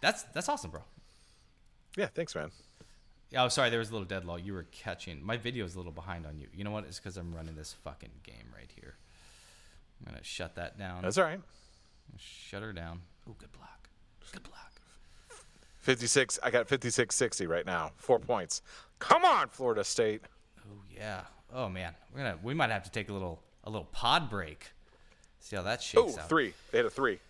That's that's awesome, bro. Yeah, thanks, man. Yeah, oh, sorry, there was a little deadlock. You were catching. My video is a little behind on you. You know what? It's because I'm running this fucking game right here. I'm gonna shut that down. That's all right. Shut her down. Oh, good block. Good block. 56. I got 56 60 right now. Four points. Come on, Florida State. Oh yeah. Oh man, we're gonna we might have to take a little a little pod break. See how that shakes out. three. They had a three.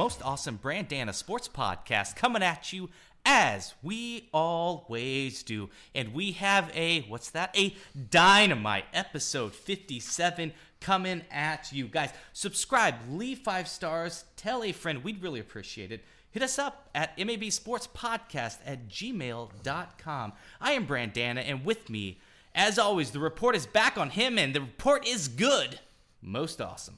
Most awesome Brandana Sports Podcast coming at you as we always do. And we have a, what's that? A dynamite episode 57 coming at you. Guys, subscribe, leave five stars, tell a friend. We'd really appreciate it. Hit us up at MAB Sports Podcast at gmail.com. I am Brandana, and with me, as always, the report is back on him, and the report is good. Most awesome.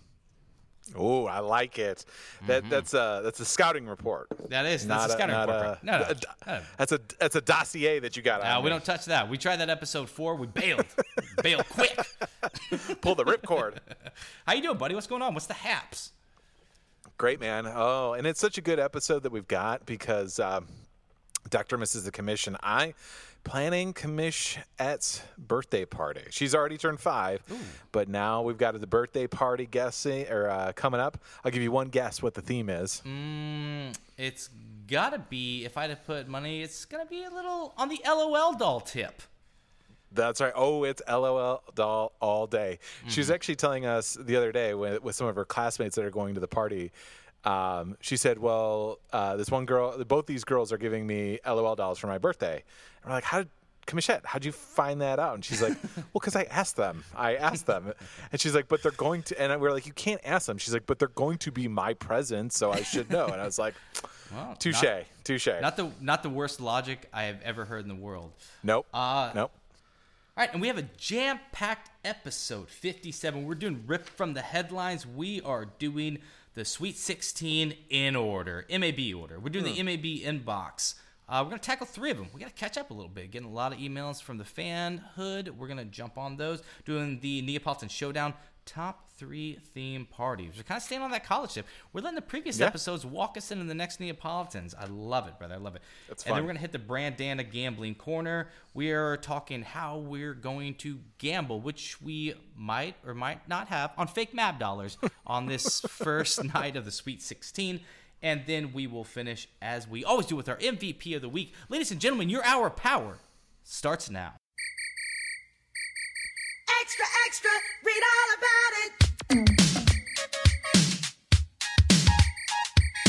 Oh, I like it. That that's a that's a scouting report. That is. That's Not a a- scouting report. a- no, no, no. That's a that's a dossier that you got. No, we don't touch that. We tried that episode four. We bailed. bailed quick. pull the ripcord. How you doing, buddy? What's going on? What's the haps? Great man. Oh, and it's such a good episode that we've got because um, Dr. Mrs. the Commission. I planning Commish Et's birthday party. She's already turned five, but now we've got the birthday party guessing or uh, coming up. I'll give you one guess what the theme is. Mm, it's gotta be. If I had to put money, it's gonna be a little on the LOL doll tip. That's right. Oh, it's LOL doll all day. She was actually telling us the other day with, with some of her classmates that are going to the party. Um, she said, "Well, uh, this one girl, both these girls are giving me LOL dolls for my birthday." And we're like, "How did?" Kamishette, how'd you find that out? And she's like, well, because I asked them. I asked them. And she's like, but they're going to, and we're like, you can't ask them. She's like, but they're going to be my present, so I should know. And I was like, touche, not- touche. Not the not the worst logic I have ever heard in the world. Nope. Uh, nope. All right, and we have a jam-packed episode 57. We're doing rip from the headlines. We are doing the Sweet 16 in order, MAB order. We're doing the MAB inbox. Uh, we're going to tackle three of them. We got to catch up a little bit. Getting a lot of emails from the fan hood. We're going to jump on those. Doing the Neapolitan Showdown top three theme parties. We're kind of staying on that college tip. We're letting the previous Yeah. episodes walk us into the next Neapolitans. I love it, brother. I love it. That's and then we're going to hit the Brandana gambling corner. We are talking how we're going to gamble, which we might or might not have on fake MAB dollars on this first night of the Sweet 16. And then we will finish as we always do with our MVP of the week. Ladies and gentlemen, your hour of power starts now. Extra, extra, read all about it.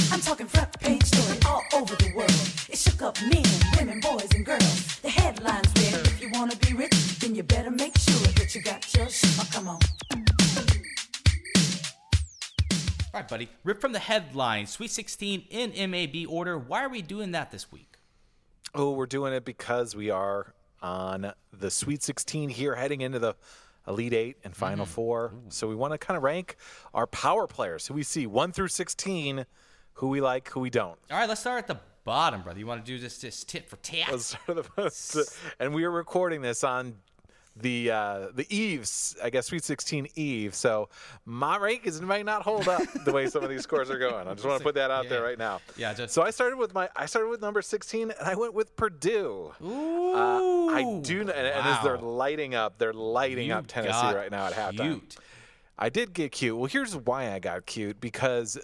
I'm talking front page story all over the world. It shook up men, women, boys, and girls. The headlines read, if you wanna be rich, then you better make sure that you got your sh- oh, come on. All right, buddy. Rip from the headlines. Sweet 16 in MAB order. Why are we doing that this week? Oh, we're doing it because we are on the Sweet 16 here, heading into the Elite Eight and Final mm. Four. So we want to kind of rank our power players who we see one through 16, who we like, who we don't. All right, let's start at the bottom, brother. You want to do this, this tit for tat? Let's start with the- and we are recording this on the uh, the eves, I guess Sweet 16 eve. So my rank is might not hold up the way some of these scores are going. I just want to put that out there right now. Yeah, just- so I started with my I started with number 16 and I went with Purdue. Ooh, Uh, I do, know, and, and as they're lighting up, they're lighting You up Tennessee right now at halftime. cute. I did get cute. Well, here's why I got cute because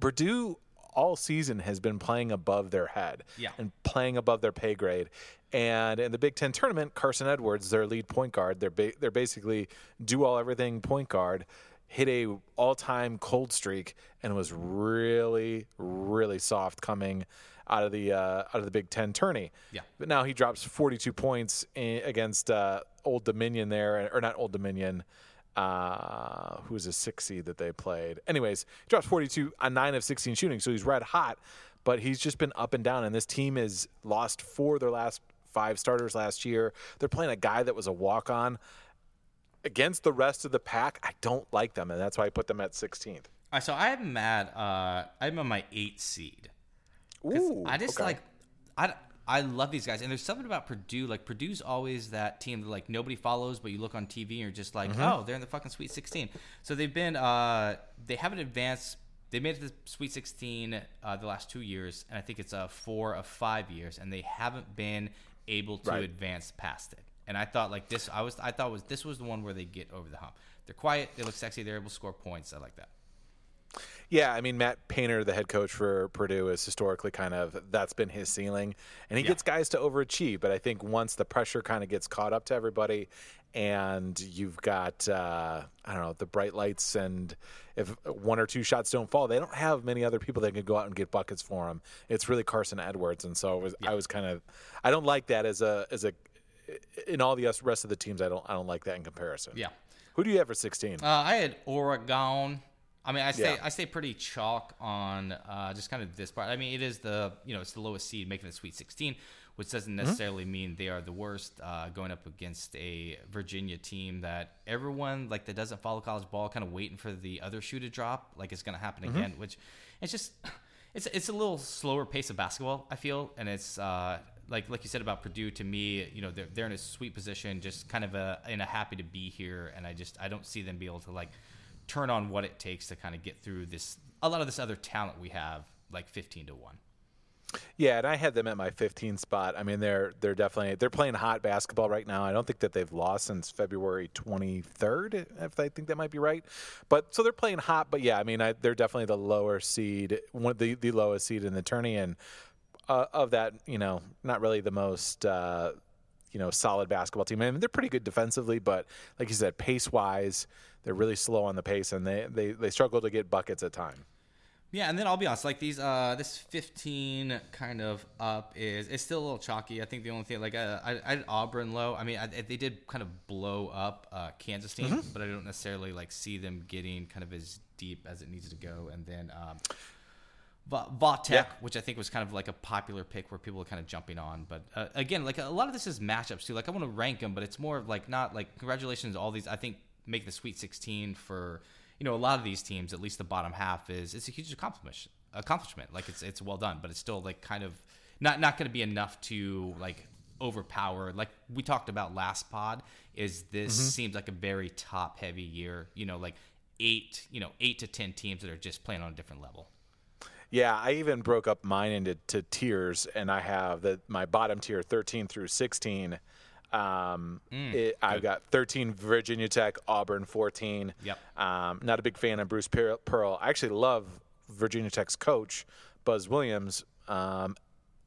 Purdue all season has been playing above their head Yeah. and playing above their pay grade. And in the Big Ten tournament, Carson Edwards, their lead point guard, they're ba- they're basically do all everything point guard, hit a all time cold streak and was really really soft coming out of the uh, out of the Big Ten tourney. Yeah. But now he drops 42 points in, against uh, Old Dominion there, or not Old Dominion. Uh, who was a six seed that they played? Anyways, he drops 42 on nine of 16 shooting, so he's red hot. But he's just been up and down, and this team has lost four of their last five starters last year. They're playing a guy that was a walk on. against the rest of the pack, I don't like them, and that's why I put them at 16th. All right, so I have them at uh, I'm on my eight seed. Ooh, I just okay. like I I love these guys, and there's something about Purdue. Like Purdue's always that team that like nobody follows, but you look on TV and you're just like, Mm-hmm. oh, they're in the fucking Sweet 16. So they've been uh they haven't advanced. They made it to the Sweet 16 uh, the last two years, and I think it's uh, four of five years, and they haven't been able to Right. advance past it. And I thought like this, I was I thought was this was the one where they get over the hump. They're quiet, they look sexy, they're able to score points. I like that. Yeah, I mean Matt Painter, the head coach for Purdue, is historically kind of that's been his ceiling, and he Yeah. gets guys to overachieve. But I think once the pressure kind of gets caught up to everybody, and you've got uh, I don't know the bright lights, and if one or two shots don't fall, they don't have many other people that can go out and get buckets for them. It's really Carson Edwards, and so it was, I was kind of I don't like that as a as a in all the rest of the teams. I don't I don't like that in comparison. Yeah. Who do you have for sixteen? Uh, I had Oregon. I mean, I stay Yeah. I stay pretty chalk on uh, just kind of this part. I mean, it is the you know it's the lowest seed making the Sweet 16, which doesn't necessarily mean they are the worst. Uh, going up against a Virginia team that everyone like that doesn't follow college ball, kind of waiting for the other shoe to drop, like it's going to happen again. Which it's just it's it's a little slower pace of basketball. I feel, and it's. Uh, like like you said about Purdue, to me, you know, they're they're in a sweet position, just kind of a in a happy to be here, and I just I don't see them be able to like turn on what it takes to kind of get through this a lot of this other talent we have, like fifteen to one. Yeah, and I had them at my 15 spot. I mean, they're they're definitely they're playing hot basketball right now. I don't think that they've lost since February 23rd, if I think that might be right. But so they're playing hot. But yeah, I mean, I, they're definitely the lower seed, one the the lowest seed in the tourney, and uh, of that, you know, not really the most. Uh, you know, solid basketball team. I mean, they're pretty good defensively, but like you said, pace wise, they're really slow on the pace, and they, they, they struggle to get buckets at time. Yeah, and then I'll be honest, like these, uh, this 15 kind of up is it's still a little chalky. I think the only thing, like uh, I, I had Auburn low. I mean, I, they did kind of blow up uh, Kansas team, but I don't necessarily like see them getting kind of as deep as it needs to go. And then um, Va- Vautech, Yeah. which I think was kind of like a popular pick where people are kind of jumping on. But uh, again, like a lot of this is matchups too. Like I want to rank them, but it's more of like not like congratulations all these. I think make the Sweet 16 for you know a lot of these teams, at least the bottom half is it's a huge accomplishment. Accomplishment, like it's it's well done, but it's still like kind of not not going to be enough to like overpower. Like we talked about last pod, is this mm-hmm. seems like a very top heavy year. You know, like eight you know eight to ten teams that are just playing on a different level. Yeah, I even broke up mine into to tiers, and I have the my bottom tier, 13 through 16. Um, Mm, it, I've got 13 Virginia Tech, Auburn 14. Yep. Um, not a big fan of Bruce Pearl. Pearl. I actually love Virginia Tech's coach, Buzz Williams. Um,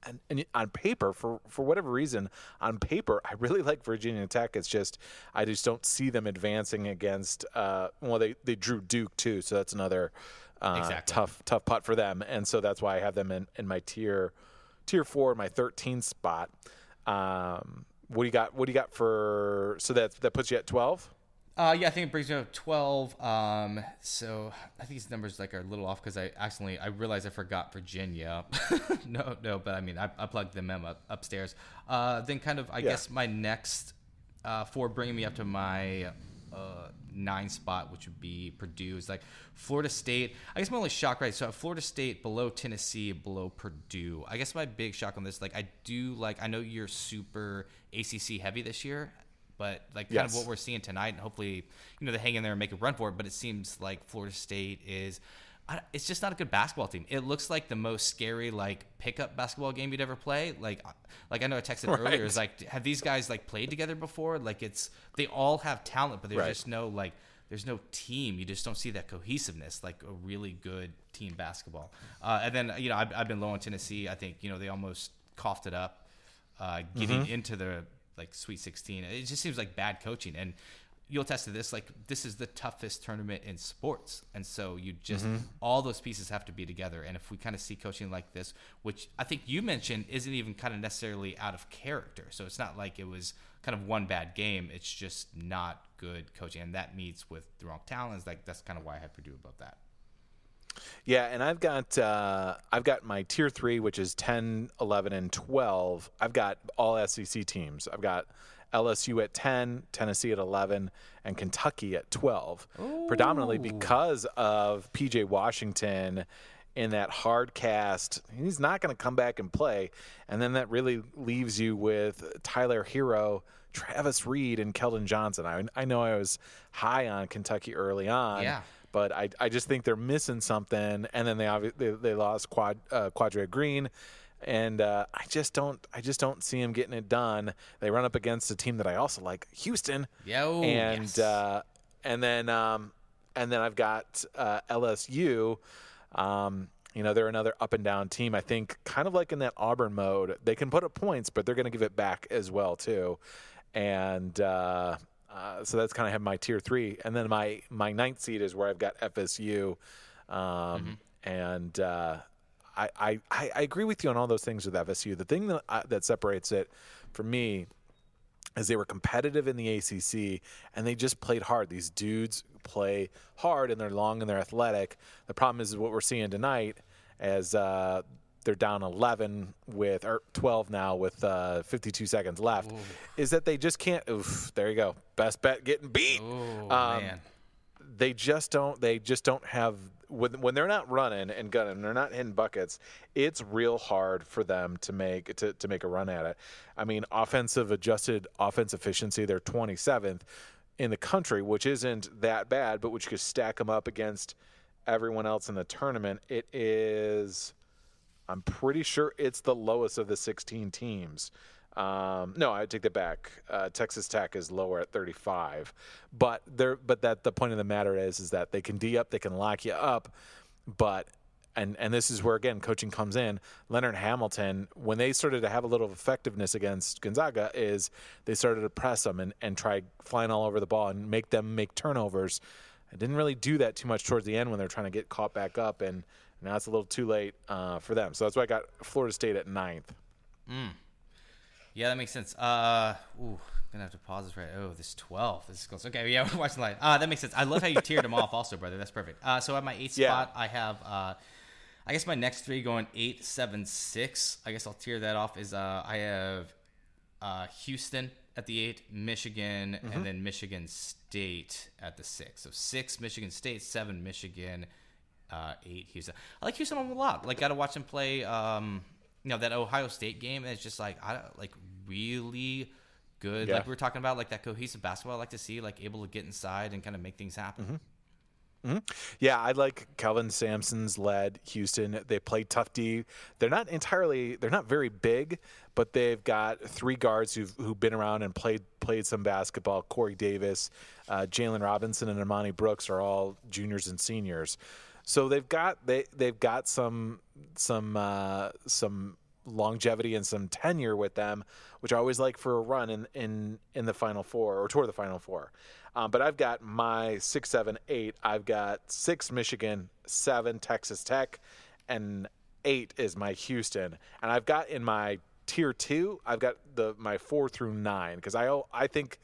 and, and on paper, for for whatever reason, on paper, I really like Virginia Tech. It's just I just don't see them advancing against. Uh, well, they they drew Duke too, so that's another uh, Exactly. tough tough putt for them. And so that's why I have them in, in my tier tier four, my 13 spot. Um, what do you got? What do you got for? So that that puts you at 12. Uh, yeah, I think it brings me up twelve. Um, so I think these numbers like are a little off because I accidentally I realized I forgot Virginia. no, no, but I mean I, I plugged them up upstairs. Uh, then kind of I Yeah. guess my next uh, for bringing me up to my uh, nine spot, which would be Purdue, is like Florida State. I guess my only shock, right? So Florida State below Tennessee, below Purdue. I guess my big shock on this, like I do like I know you're super ACC heavy this year, but like kind of what we're seeing tonight, and hopefully you know they hang in there and make a run for it. But it seems like Florida State is. I- It's just not a good basketball team. It looks like the most scary like pickup basketball game you'd ever play. Like, like I know I texted earlier. Is like, have these guys like played together before? Like, it's they all have talent, but there's Right. just no like, there's no team. You just don't see that cohesiveness, like a really good team basketball. Uh, and then you know I've, I've been low on Tennessee. I think you know they almost coughed it up, uh, getting Mm-hmm. into the like Sweet 16. It just seems like bad coaching and. You'll attest to this. Like this is the toughest tournament in sports, and so you just Mm-hmm. all those pieces have to be together. And if we kind of see coaching like this, which I think you mentioned isn't even kind of necessarily out of character, so it's not like it was kind of one bad game. It's just not good coaching, and that meets with the wrong talents. Like that's kind of why I had Purdue above that. Yeah, and I've got uh, I've got my tier three, which is 10, 11, and 12. I've got all SEC teams. I've got LSU at 10, Tennessee at 11, and Kentucky at 12. Predominantly because of PJ Washington in that hard cast. He's not going to come back and play. And then that really leaves you with Tyler Herro, Travis Reed, and Keldon Johnson. I, I know I was high on Kentucky early on. Yeah. But I, I just think they're missing something, and then they obvi- they, they lost Quad uh, Quade Green, and uh, I just don't I just don't see him getting it done. They run up against a team that I also like, Houston, Yo, and yes. uh, and then um, and then I've got uh, LSU. Um, you know, they're another up and down team. I think kind of like in that Auburn mode, they can put up points, but they're going to give it back as well too. And uh, uh, so that's kind of have my tier three, and then my my ninth seed is where I've got FSU, um, and uh, I, I I agree with you on all those things with FSU. The thing that I, that separates it for me is they were competitive in the ACC and they just played hard. These dudes play hard and they're long and they're athletic. The problem is what we're seeing tonight as uh, they're down 11 with or 12 now with uh, 52 seconds left is that they just can't. Oof, there you go. Best bet getting beat. Oh Um, man. They just don't. They just don't have when when they're not running and gunning, they're not hitting buckets. It's real hard for them to make to, to make a run at it. I mean, offensive adjusted offense efficiency, they're 27th in the country, which isn't that bad, but which could stack them up against everyone else in the tournament. It is. I'm pretty sure it's the lowest of the 16 teams. Um, no, I take that back. Uh, Texas Tech is lower at 35, but they're but that the point of the matter is is that they can d up, they can lock you up, but and and this is where again coaching comes in. Leonard Hamilton, when they started to have a little effectiveness against Gonzaga, is they started to press them and and try flying all over the ball and make them make turnovers. I didn't really do that too much towards the end when they're trying to get caught back up, and now it's a little too late uh, for them. So that's why I got Florida State at ninth. Yeah, that makes sense. Uh, ooh, gonna have to pause this right. Oh, this twelve. This is close. Okay, yeah, we're watching live. Uh, that makes sense. I love how you tiered them off, also, brother. That's perfect. Uh, so at my eighth Yeah. spot, I have. Uh, I guess my next three going eight, seven, six. I guess I'll tier that off. Is uh, I have uh, Houston at the eight, Michigan, and then Michigan State at the six. So six Michigan State, seven Michigan, uh, eight Houston. I like Houston a lot. Like, got to watch them play. Um, you know that Ohio State game. is just like I like really good. Yeah. Like we were talking about, like that cohesive basketball. I like to see like able to get inside and kind of make things happen. Yeah, I like Kelvin Sampson's led Houston. They play tough D. They're not entirely. They're not very big, but they've got three guards who've who've been around and played played some basketball. Corey Davis, uh, Galen Robinson, and Armoni Brooks are all juniors and seniors. So they've got they they've got some some uh, some longevity and some tenure with them, which I always like for a run in in in the Final Four or toward the Final Four. Um, but I've got my six, seven, eight. I've got six Michigan, seven Texas Tech, and eight is my Houston. And I've got in my tier two, I've got the my four through nine because I I think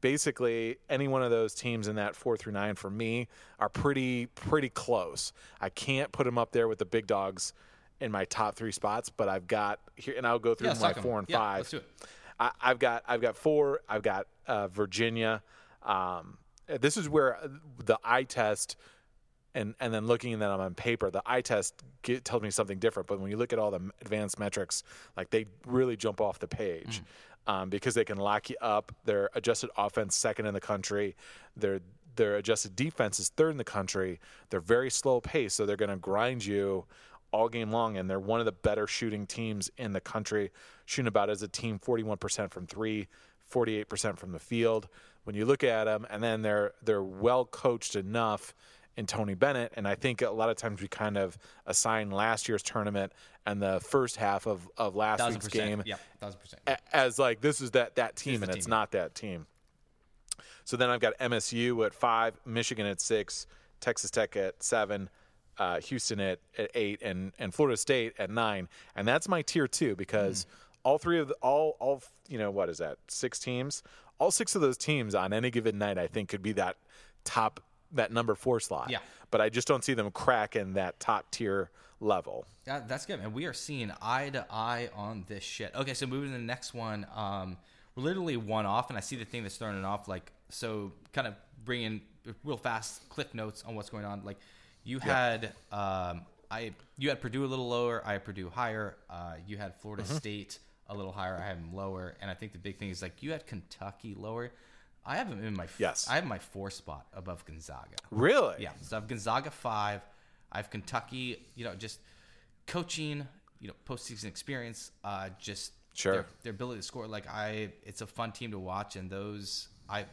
basically any one of those teams in that four through nine for me are pretty pretty close. I can't put them up there with the big dogs in my top three spots, but I've got here, and I'll go through Yeah, my four and Yeah, five. let's do it. I, I've got I've got four. I've got uh, Virginia. Um, this is where the eye test and and then looking at them on paper, the eye test get, tells me something different. But when you look at all the advanced metrics, like they really jump off the page um, because they can lock you up. Their adjusted offense second in the country. Their their adjusted defense is third in the country. They're very slow paced, so they're going to grind you all game long, and they're one of the better shooting teams in the country, shooting about as a team 41% from three, 48% from the field. When you look at them, and then they're they're well coached enough in Tony Bennett, and I think a lot of times we kind of assign last year's tournament and the first half of, of last Thousand week's percent. game Yeah, thousand percent. a- as like this is that that team, and it's not that team. So then I've got MSU at five, Michigan at six, Texas Tech at seven, uh, Houston at, at eight, and and Florida State at nine, and that's my tier two because Hmm. all three of the, all all you know what is that six teams? All six of those teams on any given night, I think, could be that top that number four slot. Yeah. But I just don't see them cracking that top tier level. That, that's good, man. We are seeing eye to eye on this shit. Okay, so moving to the next one. Um, we're literally one off, and I see the thing that's throwing it off. Like, so kind of bringing real fast cliff notes on what's going on. Like, you had um, I you had Purdue a little lower. I had Purdue higher. Uh, you had Florida Mm-hmm. State a little higher. I have them lower. And I think the big thing is like you had Kentucky lower. I have them in my Yes. I have my four spot above Gonzaga. Really? Yeah. So I have Gonzaga five. I have Kentucky. You know, just coaching. You know, postseason experience. Uh, just Sure. their, their ability to score. Like I, it's a fun team to watch, and those I.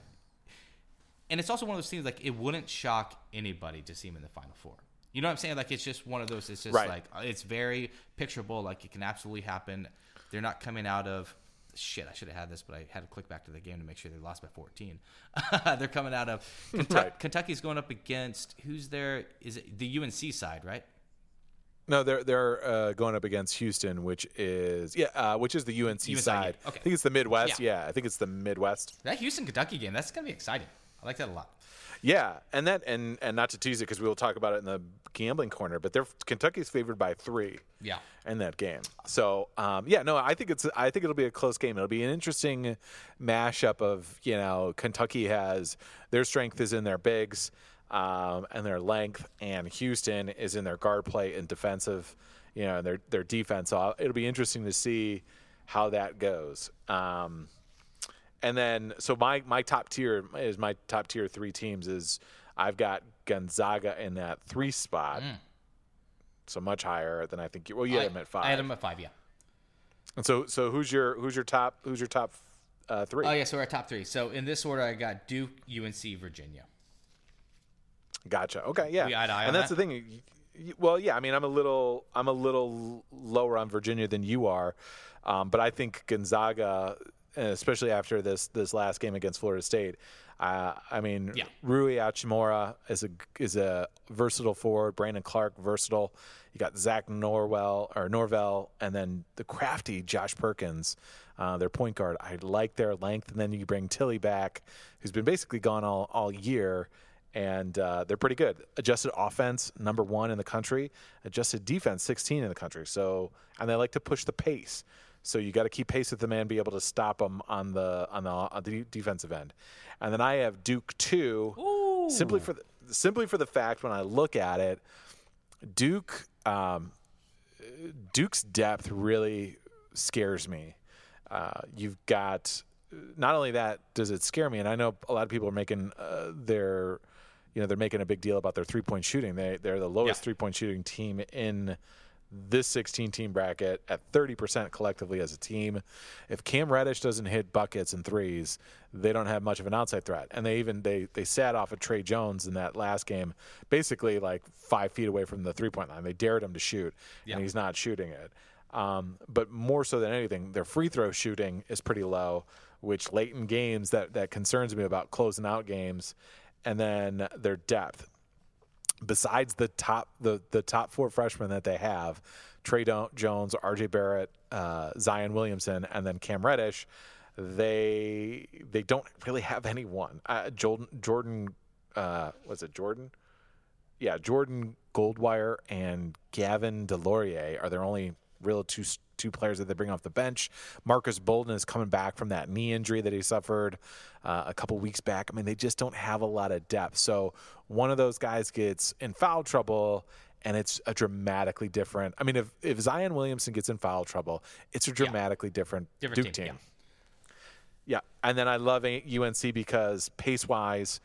And it's also one of those things like it wouldn't shock anybody to see them in the Final Four. You know what I'm saying? Like it's just one of those. It's just Right. like it's very picturable. Like it can absolutely happen. They're not coming out of shit. I should have had this, but I had to click back to the game to make sure they lost by 14. They're coming out of Kentucky, Right. Kentucky's going up against who's there? Is it the UNC side, right? No, they're they're uh, going up against Houston, which is yeah, uh, which is the UNC, UNC, side. okay. I think it's the Midwest. Yeah. Yeah. I think it's the Midwest. That Houston Kentucky game. That's gonna be exciting. I like that a lot. Yeah, and that and and not to tease it because we will talk about it in the gambling corner, but they're Kentucky's favored by three. Yeah. in that game. So um, yeah, no, I think it's I think it'll be a close game. It'll be an interesting mashup of you know Kentucky has their strength is in their bigs um, and their length, and Houston is in their guard play and defensive, you know, their their defense. So it'll be interesting to see how that goes. Um, and then so my my top tier is my top tier three teams is I've got Gonzaga in that three spot. So much higher than I think you. Well, you had I, them at five. I had them at five. Yeah. And so, so who's your who's your top who's your top uh, three? Oh yeah. So we're at top three. So in this order, I got Duke, UNC, Virginia. Gotcha. Okay, yeah. We eye to eye and that's that? the thing. Well, yeah. I mean, I'm a little I'm a little lower on Virginia than you are, um, but I think Gonzaga, especially after this this last game against Florida State. Uh, I mean, Yeah. Rui Hachimura is a is a versatile forward. Brandon Clarke versatile. You got Zach Norwell or Norvell, and then the crafty Josh Perkins, uh, their point guard. I like their length, and then you bring Tillie back, who's been basically gone all all year, and uh, they're pretty good. Adjusted offense, number one in the country. Adjusted defense, 16 in the country. So, and they like to push the pace. So you got to keep pace with them and be able to stop him on the on the, on the defensive end. And then I have Duke two, simply for the, simply for the fact when I look at it, Duke um, Duke's depth really scares me. Uh, you've got not only that does it scare me, and I know a lot of people are making uh, their you know they're making a big deal about their three point shooting. They they're the lowest Yeah. three point shooting team in this 16 team bracket at 30% collectively as a team. If Cam Reddish doesn't hit buckets and threes, they don't have much of an outside threat. And they even they they sat off of Tre Jones in that last game, basically like five feet away from the three point line. They dared him to shoot, Yeah. and he's not shooting it. Um, but more so than anything, their free throw shooting is pretty low, which late in games that that concerns me about closing out games, and then their depth besides the top the the top four freshmen that they have, Tre Jones, R.J. Barrett, uh, Zion Williamson, and then Cam Reddish, they they don't really have anyone. Uh, Jordan Jordan, uh, was it Jordan? Yeah, Jordan Goldwire and Javin DeLaurier are their only real two two players that they bring off the bench. Marques Bolden is coming back from that knee injury that he suffered uh, a couple weeks back. I mean, they just don't have a lot of depth. So one of those guys gets in foul trouble. And it's a dramatically different. I mean, if, if Zion Williamson gets in foul trouble, it's a dramatically different, Different Duke team, team. Yeah, and then I love UNC because pace wise,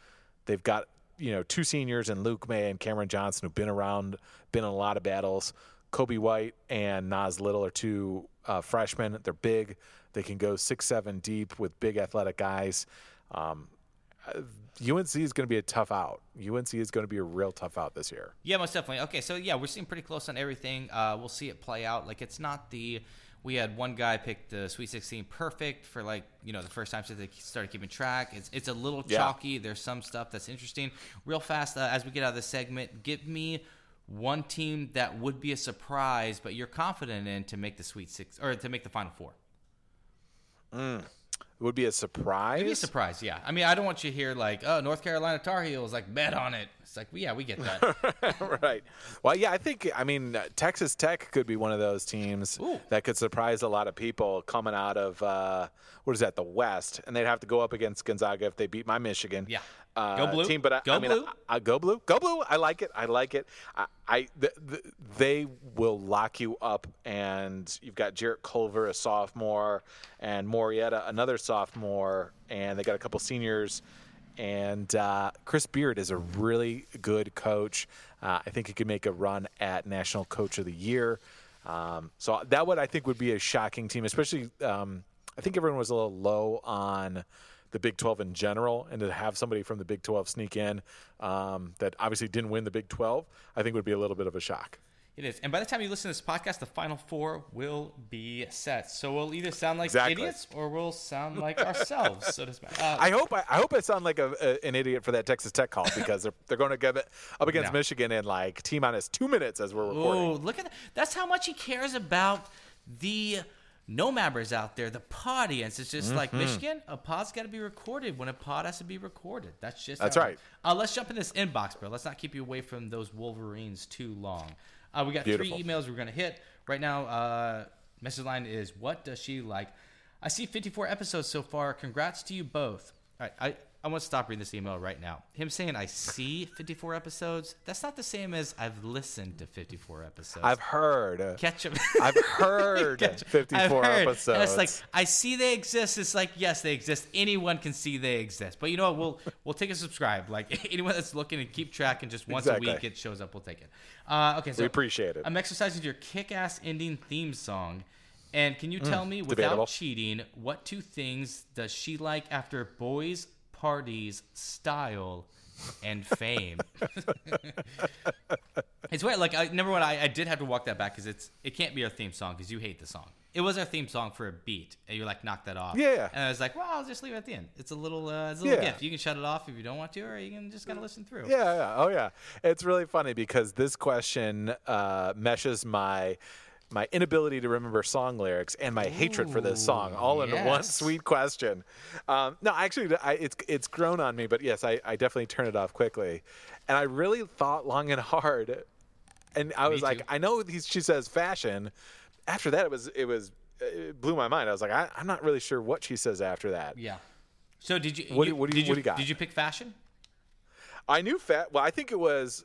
they've got you know two seniors and Luke Maye and Cameron Johnson who've been around, been in a lot of battles. Coby White and Nas Little are two uh, freshmen. They're big. They can go six seven deep with big athletic guys. Um, UNC is going to be a tough out. UNC is going to be a real tough out this year. Yeah, most definitely. Okay, so yeah, we're seeing pretty close on everything. Uh, we'll see it play out. Like it's not the we had one guy pick the Sweet 16 perfect for like you know the first time since they started keeping track. It's it's a little Yeah. chalky. There's some stuff that's interesting. Real fast uh, as we get out of the segment, give me one team that would be a surprise, but you're confident in to make the Sweet Six or to make the Final Four. Would be a surprise. It'd Be a surprise, yeah. I mean, I don't want you to hear like, oh, North Carolina Tar Heels, like bet on it. It's like, well, yeah, we get that. right. Well, yeah, I think I mean uh, Texas Tech could be one of those teams Ooh. that could surprise a lot of people coming out of uh, what is that, the West, and they'd have to go up against Gonzaga if they beat my Michigan. Yeah. Uh, Go blue. team, but I, Go I mean, blue. I, I- go blue, go blue. I like it. I like it. I, I th- th- they will lock you up, and you've got Jarrett Culver, a sophomore, and Moretti, another sophomore, and they got a couple seniors. And uh, Chris Beard is a really good coach. Uh, I think he could make a run at National Coach of the Year. Um, so that would I think would be a shocking team, especially. Um, I think everyone was a little low on the Big 12 in general, and to have somebody from the Big 12 sneak in um, that obviously didn't win the Big 12, I think would be a little bit of a shock. it is. And by the time you listen to this podcast, the final four will be set. So we'll either sound like Exactly. idiots or we'll sound like ourselves. So does uh, I hope I, I hope I sound like a, a, an idiot for that Texas Tech call because they're they're going to get it up against No. Michigan in like t minus two minutes as we're recording. Oh, look at that. That's how much he cares about the no mabbers out there, the pod audience. It's just like Mm-hmm. Michigan, a pod's got to be recorded when a pod has to be recorded. That's just That's right. Uh, let's jump in this inbox, bro. Let's not keep you away from those Wolverines too long. Uh, we got Beautiful. three emails we're going to hit. Right now, uh, message line is What does she like? I see 54 episodes so far. Congrats to you both. All right, I, I want to stop reading this email right now. Him saying I see 54 episodes, that's not the same as I've listened to 54 episodes. I've heard. catch them. I've heard 54 I've heard. episodes. And it's like I see they exist. It's like yes, they exist. Anyone can see they exist. But you know what? We'll we'll take a subscribe. Like anyone that's looking and keep track and just once Exactly. a week it shows up, we'll take it. Uh, okay, so We appreciate it. I'm exercising your kick-ass ending theme song. And can you tell me, without Mm, debatable. cheating, what two things does she like after boys, parties, style, and fame? It's weird. Like, I, number one, I, I did have to walk that back because it's it can't be our theme song because you hate the song. It was our theme song for a beat, and you're like, knock that off. Yeah. And I was like, well, I'll just leave it at the end. It's a little, uh, it's a little Yeah. gift. You can shut it off if you don't want to, or you can just kind of listen through. Yeah, yeah, oh yeah. It's really funny because this question uh, meshes my my inability to remember song lyrics and my hatred for this song all in one sweet question. Um, no, actually, I, it's it's grown on me, but yes, I, I definitely turn it off quickly. And I really thought long and hard, and I was like. I know these, she says fashion. After that, it was it was it blew my mind. I was like, I, I'm not really sure what she says after that. Yeah. So did you? What you- what do you- did what do you got? Did you pick fashion? I knew fat. Well, I think it was.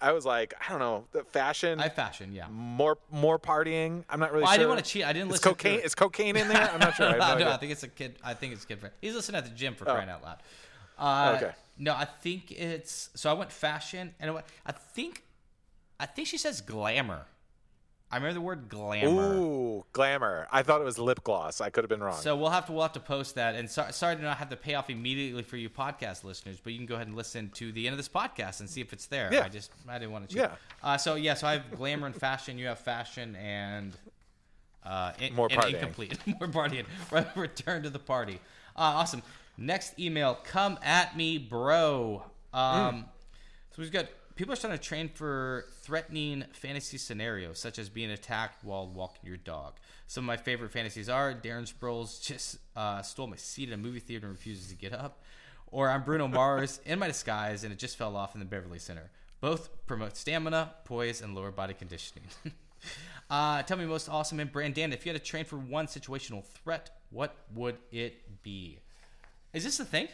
I was like, I don't know, the fashion. I fashion. Yeah. more more partying. I'm not really Well, I didn't wanna cheat. I didn't listen cocaine is cocaine in there? I'm not sure. I no no. I think it's a kid. I think it's a kid friend. He's listening at the gym for crying out loud. Uh, Okay. No, I think it's. So I went fashion, and I, went, I think, I think she says glamour. I remember the word glamour. Ooh, glamour. I thought it was lip gloss. I could have been wrong. So we'll have to we'll have to post that. And so, sorry to not have to pay off immediately for you podcast listeners, but you can go ahead and listen to the end of this podcast and see if it's there. Yeah. I just I didn't want to cheat. Yeah. Uh, so yeah, so I have glamour and fashion. You have fashion and uh, in, More and partying. incomplete. More partying. Return to the party. Uh, awesome. Next email. Come at me, bro. Um, So we've got people are starting to train for threatening fantasy scenarios, such as being attacked while walking your dog. Some of my favorite fantasies are Darren Sproles just uh, stole my seat at a movie theater and refuses to get up, or I'm Bruno Mars in my disguise and it just fell off in the Beverly Center. Both promote stamina, poise, and lower body conditioning. uh, tell me, most awesome and Brandon, if you had to train for one situational threat, what would it be? Is this a thing?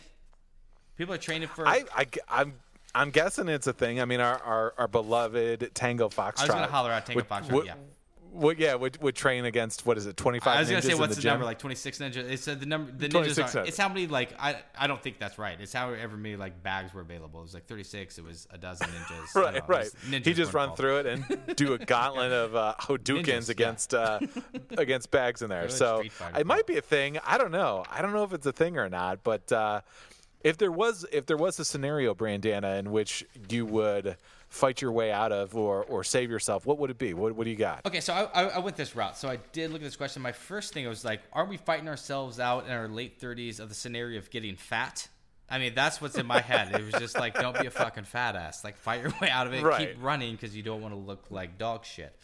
People are training for. I, I I'm I'm guessing it's a thing. I mean, our our, our beloved Tango Foxtrot. I was gonna holler out Tango would- Foxtrot, would- yeah. would- yeah, would, would train against what is it? Twenty five. I was gonna say what's the, the, number like twenty six ninjas. It said the number the ninjas 26 are. It's how many like I I don't think that's right. It's however many like bags were available. It was like thirty six. It was a dozen ninjas. Right, know, right. ninjas He just run involved. through it and do a gauntlet of uh, Hadoukens Ninjas, yeah. against uh, against bags in there. was So it might be a thing. I don't know. I don't know if it's a thing or not. But uh, if there was if there was a scenario, Brandana, in which you would fight your way out of or or save yourself, what would it be? What what do you got? Okay, so I, I, I went this route. So I did look at this question. My first thing was like, are we fighting ourselves out in our late 30s of the scenario of getting fat? I mean, that's what's in my head. It was just like, don't be a fucking fat ass. Like, fight your way out of it. Right. Keep running because you don't want to look like dog shit.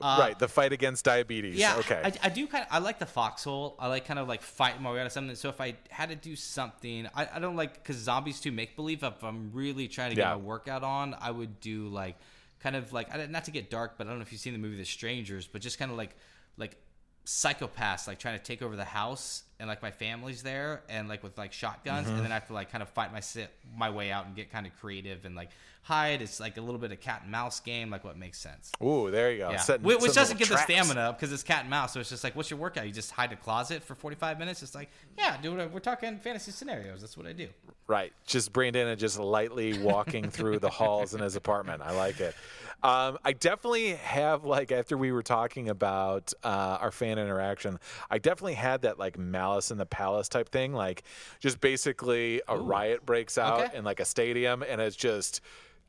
Right, the fight against diabetes. Yeah, Okay. I, I do kind of. I like the foxhole. I like kind of like fight my way out of something. So if I had to do something, I, I don't like because zombies too make believe. If I'm really trying to get Yeah. my workout on, I would do like kind of like not to get dark, but I don't know if you've seen the movie The Strangers, but just kind of like like psychopaths like trying to take over the house and like my family's there and like with like shotguns Mm-hmm. and then I have to like kind of fight my sit my way out and get kind of creative and like hide. It's like a little bit of cat and mouse game, like what makes sense. Ooh, there you go. Yeah. Setting- Whi- Which, doesn't get the stamina up because it's cat and mouse. So it's just like, what's your workout? You just hide a closet for 45 minutes? It's like, yeah, do dude, we're talking fantasy scenarios. That's what I do. Right. Just Brandon and just lightly walking through the halls in his apartment. I like it. Um, I definitely have like after we were talking about uh, our fan interaction, I definitely had that like Malice in the Palace type thing. Like just basically a riot breaks out Okay. in like a stadium, and it's just.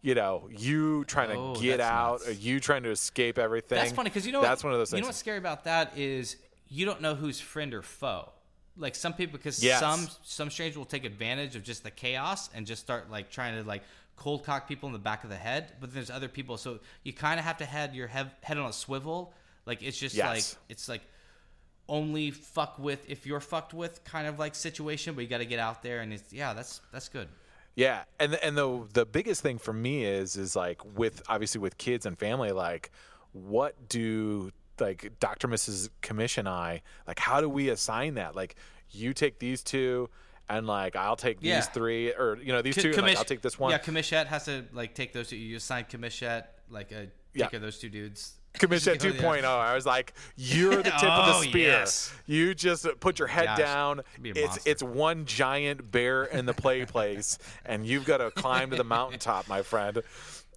You know, you trying to Oh, get out, nuts. or you trying to escape everything. That's funny because you know that's what, one of those You things. know what's scary about that is you don't know who's friend or foe. Like some people, because Yes. some some strangers will take advantage of just the chaos and just start like trying to like cold cock people in the back of the head. But there's other people, so you kind of have to have your head head on a swivel. Like it's just Yes. like it's like only fuck with if you're fucked with kind of like situation. But you got to get out there and it's yeah, that's that's good. Yeah, and the, and the the biggest thing for me is is like with obviously with kids and family, like what do like Dr. Mrs. Commission I like? How do we assign that? Like you take these two, and like I'll take Yeah. these three, or you know these Co- two. like, I'll take this one. Yeah, Commichette has to like take those two. You assign Commichette like a take Yeah. of those two dudes. Commission Just go, 2.0. yeah. I was like, you're the tip of Oh, the spear. yes. You just put your head Gosh, down. It's it's one giant bear in the play place, and you've got to climb to the mountaintop, my friend.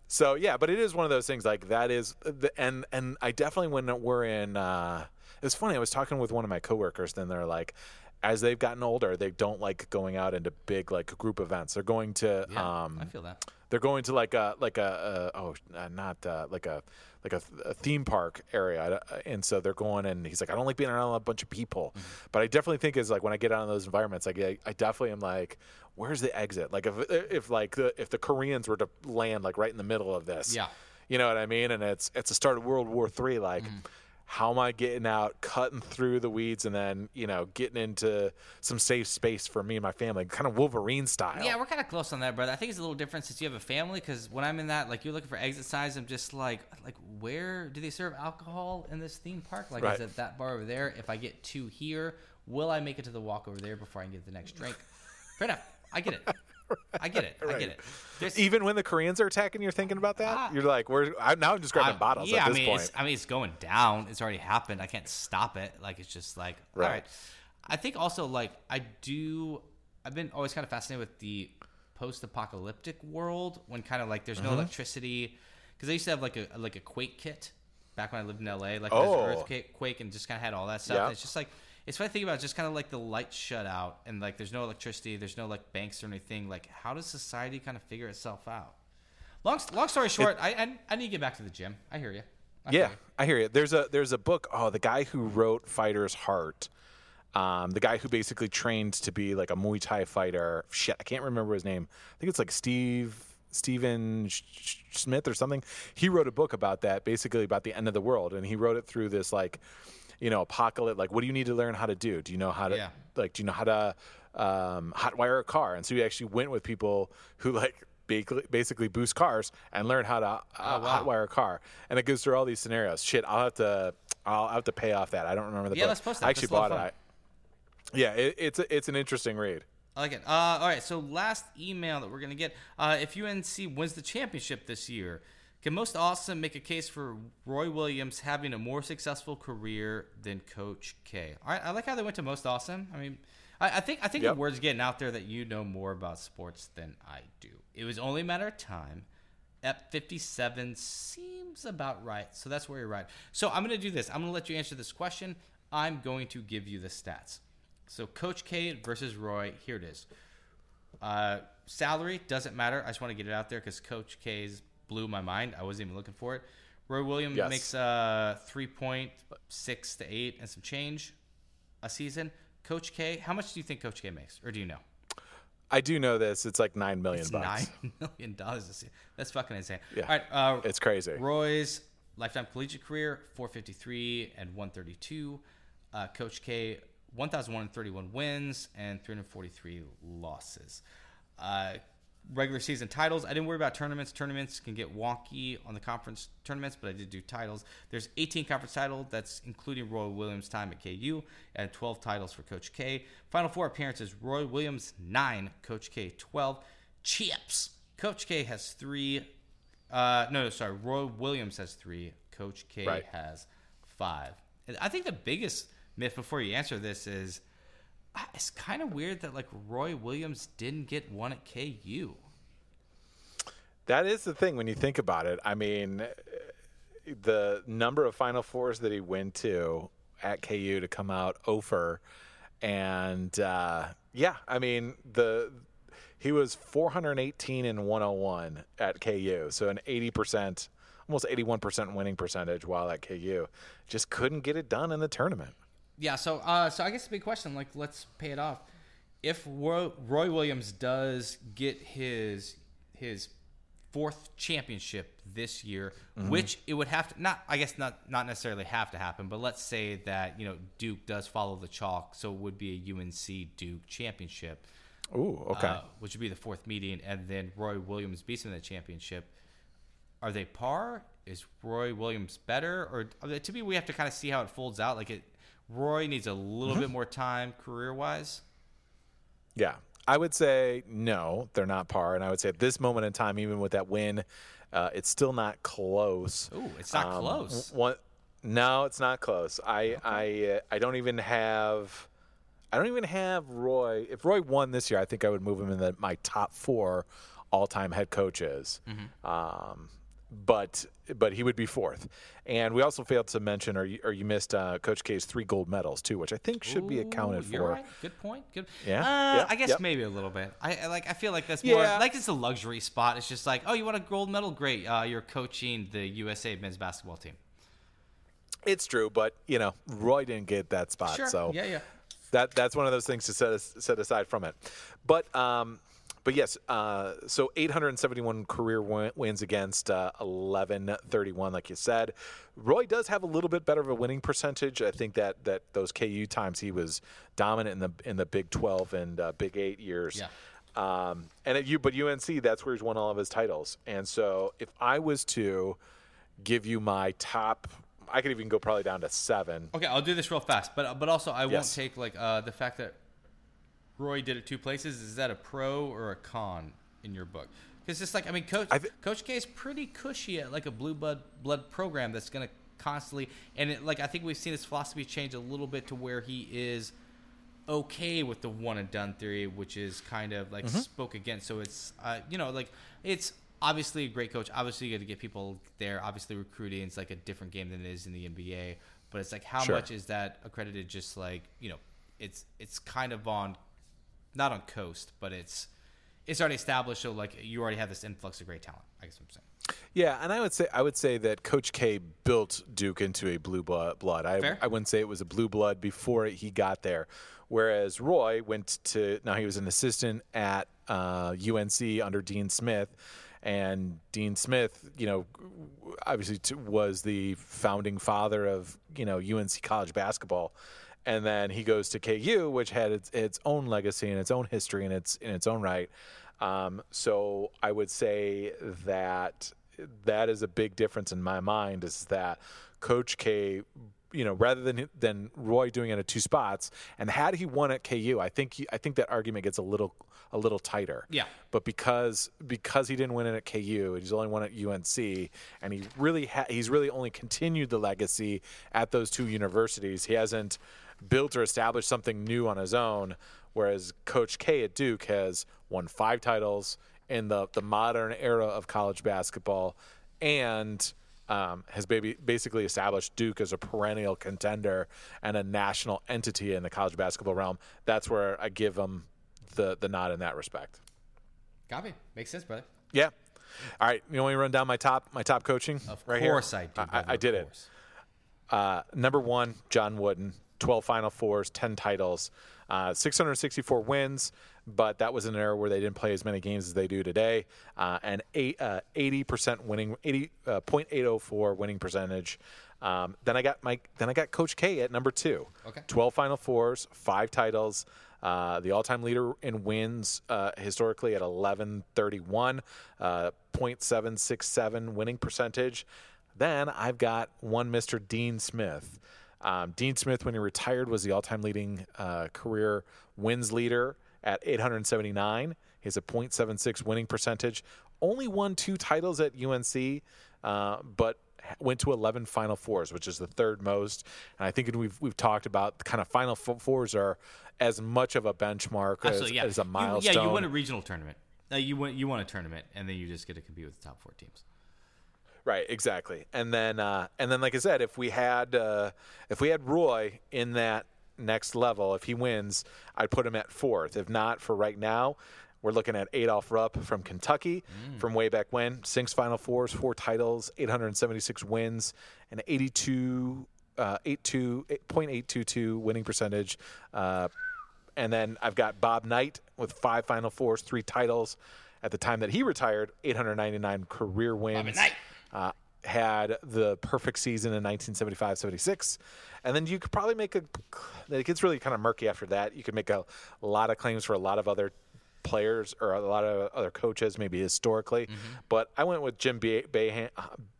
So yeah, but it is one of those things like that is the and and I definitely when we're in. uh It's funny. I was talking with one of my coworkers. Then they're like. As they've gotten older, they don't like going out into big like group events. They're going to Yeah, um, I feel that. they're going to like a like a, a oh uh, not uh, like a like a, a theme park area, and so they're going and he's like, I don't like being around a bunch of people, Mm-hmm. but I definitely think is like when I get out in those environments, like I, I definitely am like, where's the exit? Like if if like the if the Koreans were to land like right in the middle of this, Yeah. you know what I mean, and it's it's the start of World War Three, like. Mm-hmm. How am I getting out, cutting through the weeds, and then you know getting into some safe space for me and my family, kind of Wolverine style? Yeah, we're kind of close on that, brother. I think it's a little different since you have a family. Because when I'm in that, like, you're looking for exit signs. I'm just like, like, where do they serve alcohol in this theme park? Like, Right. is it that bar over there? If I get two here, will I make it to the walk over there before I can get the next drink? Fair enough. I get it. I get it. I get it. There's, Even when the Koreans are attacking, you're thinking about that. Ah. you're like, "Where?" I, now I'm just grabbing I- bottles yeah, at this I mean, point. I mean, it's going down. It's already happened. I can't stop it. Like, it's just like, Right. all right. I think also, like, I do, I've been always kind of fascinated with the post apocalyptic world when kind of like there's Mm-hmm. no electricity. Because I used to have like a like a Quake kit back when I lived in LA. Like, Oh. there's earthquake Quake and just kind of had all that stuff. Yeah. It's just like, it's funny I think about just kind of like the lights shut out and like there's no electricity, there's no like banks or anything. Like, how does society kind of figure itself out? Long, long story short, I, I I need to get back to the gym. I hear you. I yeah, you. I hear you. There's a there's a book. Oh, the guy who wrote Fighter's Heart, um, the guy who basically trained to be like a Muay Thai fighter. Shit, I can't remember his name. I think it's like Steve Stephen Sh- Sh- Smith or something. He wrote a book about that, basically about the end of the world, and he wrote it through this like, you know, apocalypse. Like, what do you need to learn how to do? Do you know how to Yeah. like? Do you know how to um, hotwire a car? And so he actually went with people who like. basically- Basically, boost cars and learn how to uh, Oh, wow. hotwire a car, and it goes through all these scenarios. Shit, I'll have to, I'll have to pay off that. I don't remember the Yeah, book. let's post that. I actually That's a lot bought it. I, yeah, it, it's a, it's an interesting read. I like it. Uh, all right, so last email that we're gonna get: uh, if UNC wins the championship this year, can most awesome make a case for Roy Williams having a more successful career than Coach K? All right, I like how they went to most awesome. I mean, I, I think I think Yep. the word's getting out there that you know more about sports than I do. It was only a matter of time. Ep 57 seems about right. So that's where you're right. So I'm going to do this. I'm going to let you answer this question. I'm going to give you the stats. So Coach K versus Roy, here it is. Uh, salary doesn't matter. I just want to get it out there because Coach K's blew my mind. I wasn't even looking for it. Roy Williams Yes. makes uh, 3.6 to 8 and some change a season. Coach K, how much do you think Coach K makes? Or do you know? I do know this. It's like nine million It's bucks. nine million dollars a season. That's fucking insane. Yeah. All right. Uh, It's crazy. Roy's lifetime collegiate career 453 and 132. Uh, Coach K 1,131 wins and 343 losses. Uh, regular season titles. I didn't worry about tournaments. Tournaments can get wonky on the conference tournaments, but I did do titles. There's 18 conference titles. That's including Roy Williams' time at KU, and 12 titles for Coach K. Final four appearances: Roy Williams nine, Coach K 12. Chips. Coach K has three. Uh, no, no, sorry. Roy Williams has three. Coach K Right. has five. And I think the biggest myth before you answer this is it's kind of weird that like Roy Williams didn't get one at KU. That is the thing when you think about it. I mean, the number of Final Fours that he went to at KU to come out over, and uh, yeah, I mean the he was 418 and 101 at KU, so an 80 percent, almost 81 percent winning percentage while at KU. Just couldn't get it done in the tournament. Yeah, so uh, so I guess the big question, like, let's pay it off. If Roy, Roy Williams does get his his fourth championship this year, which it would have to not, I guess not not necessarily have to happen, but let's say that you know Duke does follow the chalk, so it would be a UNC Duke championship, Ooh, okay. uh, which would be the fourth meeting, and then Roy Williams beats him in the championship. Are they par? Is Roy Williams better, or to me, we have to kind of see how it folds out. Like it, Roy needs a little bit more time career wise. Yeah. I would say no, they're not par. And I would say at this moment in time, even with that win, uh, it's still not close. Ooh, it's not Um, close. One, no, it's not close. I I uh, I don't even have. I don't even have Roy. If Roy won this year, I think I would move him in the, my top four all-time head coaches. Mm-hmm. Um, but but he would be fourth. And we also failed to mention, or you, or you missed uh, Coach K's three gold medals too, which I think should be accounted for. right. Good point. Good. Yeah, Uh, yeah, I guess yep. maybe a little bit. I I like. I feel like that's more Yeah. like it's a luxury spot. It's just like, oh, you want a gold medal? Great. Uh, you're coaching the USA men's basketball team. It's true, but you know, Roy didn't get that spot, Sure. so yeah, yeah. that that's one of those things to set set aside from it. But um, but yes, uh, so 871 career win- wins against uh, 1131, like you said. Roy does have a little bit better of a winning percentage. I think that that those KU times he was dominant in the in the Big 12 and uh, Big Eight years. Yeah. Um, and at you, but UNC, that's where he's won all of his titles. And so, if I was to give you my top, I could even go probably down to seven. Okay, I'll do this real fast, but but also I won't take like uh, the fact that Roy did it two places. Is that a pro or a con in your book? Because it's like I mean, Coach I thi- Coach K is pretty cushy at like a blue blood blood program that's going to constantly and it, like I think we've seen his philosophy change a little bit to where he is okay with the one and done theory, which is kind of like spoke against. So it's uh, you know like it's obviously a great coach. Obviously, you got to get people there. Obviously, recruiting is like a different game than it is in the NBA. But it's like how Sure. much is that accredited? Just like you know, it's it's kind of on not on coast, but it's it's already established. So like you already have this influx of great talent. I guess I'm saying. Yeah, and I would say I would say that Coach K built Duke into a blue blood. blood. I Fair. I wouldn't say it was a blue blood before he got there, whereas Roy went to now he was an assistant at uh, UNC under Dean Smith, and Dean Smith, you know, obviously t- was the founding father of you know UNC college basketball. And then he goes to KU, which had its, its own legacy and its own history and its in its own right. Um, so I would say that that is a big difference in my mind is that Coach K, you know, rather than than Roy doing it at two spots, and had he won at KU, I think he, I think that argument gets a little a little tighter. Yeah. But because because he didn't win it at KU, he's only won at UNC, and he really ha- he's really only continued the legacy at those two universities. He hasn't built or established something new on his own. Whereas Coach K at Duke has won five titles in the the modern era of college basketball, and um, has baby, basically established Duke as a perennial contender and a national entity in the college basketball realm. That's where I give him the the nod in that respect. Copy makes sense, brother. Yeah. All right. You want me to run down my top my top coaching? Of right course here? I do. I, I did it. Uh, number one, John Wooden, 12 Final Fours, 10 titles. Uh, 664 wins, but that was an era where they didn't play as many games as they do today. Uh, and eight, uh, 80% winning, 80 uh, .804 winning percentage. Um, then I got my then I got Coach K at number two. Okay. 12 Final Fours, five titles. Uh, the all-time leader in wins uh, historically at 1131, uh, .767 winning percentage. Then I've got one Mr. Dean Smith. Um, Dean Smith, when he retired, was the all-time leading uh, career wins leader at 879. He has a .76 winning percentage. Only won two titles at UNC, uh, but went to 11 Final Fours, which is the third most. And I think we've we've talked about the kind of Final Fours are as much of a benchmark as, yeah. as a You- milestone. yeah, you win a regional tournament. Uh, you win. You won a tournament, and then you just get to compete with the top four teams. Right, exactly. And then uh, and then like I said, if we had uh, if we had Roy in that next level, if he wins, I'd put him at fourth. If not, for right now, we're looking at Adolph Rupp from Kentucky from way back when. Six Final Fours, four titles, 876 wins, and 82 uh, 82 .822 winning percentage. Uh, and then I've got Bob Knight with five Final Fours, three titles. At the time that he retired, 899 career wins. Uh, had the perfect season in 1975 76. And then you could probably make a. It gets really kind of murky after that. You could make a, lot of claims for a lot of other players or a lot of other coaches, maybe historically. But I went with Jim, Be- Boeheim,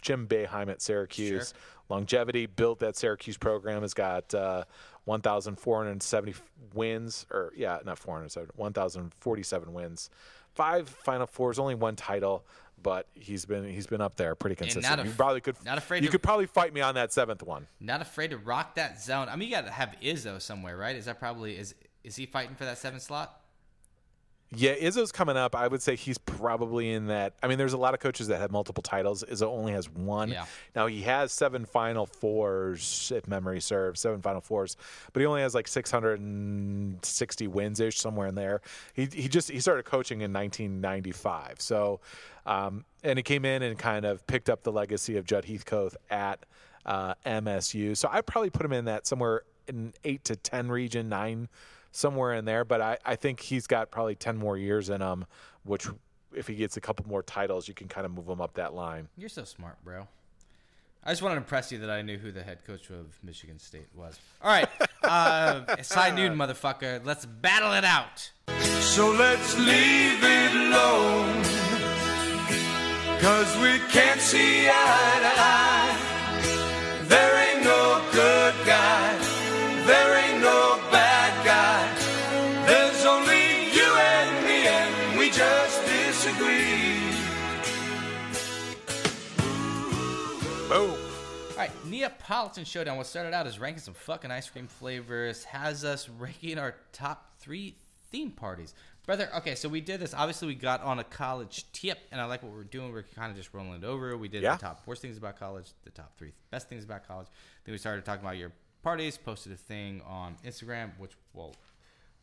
Jim at Syracuse. Longevity built that Syracuse program has got uh, 1,470 wins, or yeah, not 470, 1,047 wins, five Final Fours, only one title, but he's been he's been up there pretty consistent. af- you probably could not afraid You to- could probably fight me on that seventh one. Not afraid to rock that zone. I mean, you got to have Izzo somewhere, right? Is that probably is is he fighting for that seventh slot? Yeah, Izzo's coming up. I would say he's probably in that. I mean, there's a lot of coaches that have multiple titles. Izzo only has one. Yeah. Now he has seven Final Fours, if memory serves, seven Final Fours, but he only has like 660 wins ish somewhere in there. He he just he started coaching in 1995. So, um, and he came in and kind of picked up the legacy of Judd Heathcote at uh, MSU. So I'd probably put him in that somewhere in eight to ten region, nine somewhere in there. But I, I think he's got probably 10 more years in him, which if he gets a couple more titles, you can kind of move him up that line. You're so smart, bro. I just wanted to impress you that I knew who the head coach of Michigan State was. All right, uh, side noon, motherfucker. Let's battle it out. So let's leave it alone. Cause we can't see eye to Boom. All right, Neapolitan Showdown. What started out as ranking some fucking ice cream flavors has us ranking our top three theme parties. Brother, okay, so we did this. Obviously, we got on a college tip, and I like what we're doing. We're kind of just rolling it over. We did Yeah. the top worst things about college, the top three best things about college. Then we started talking about your parties, posted a thing on Instagram, which will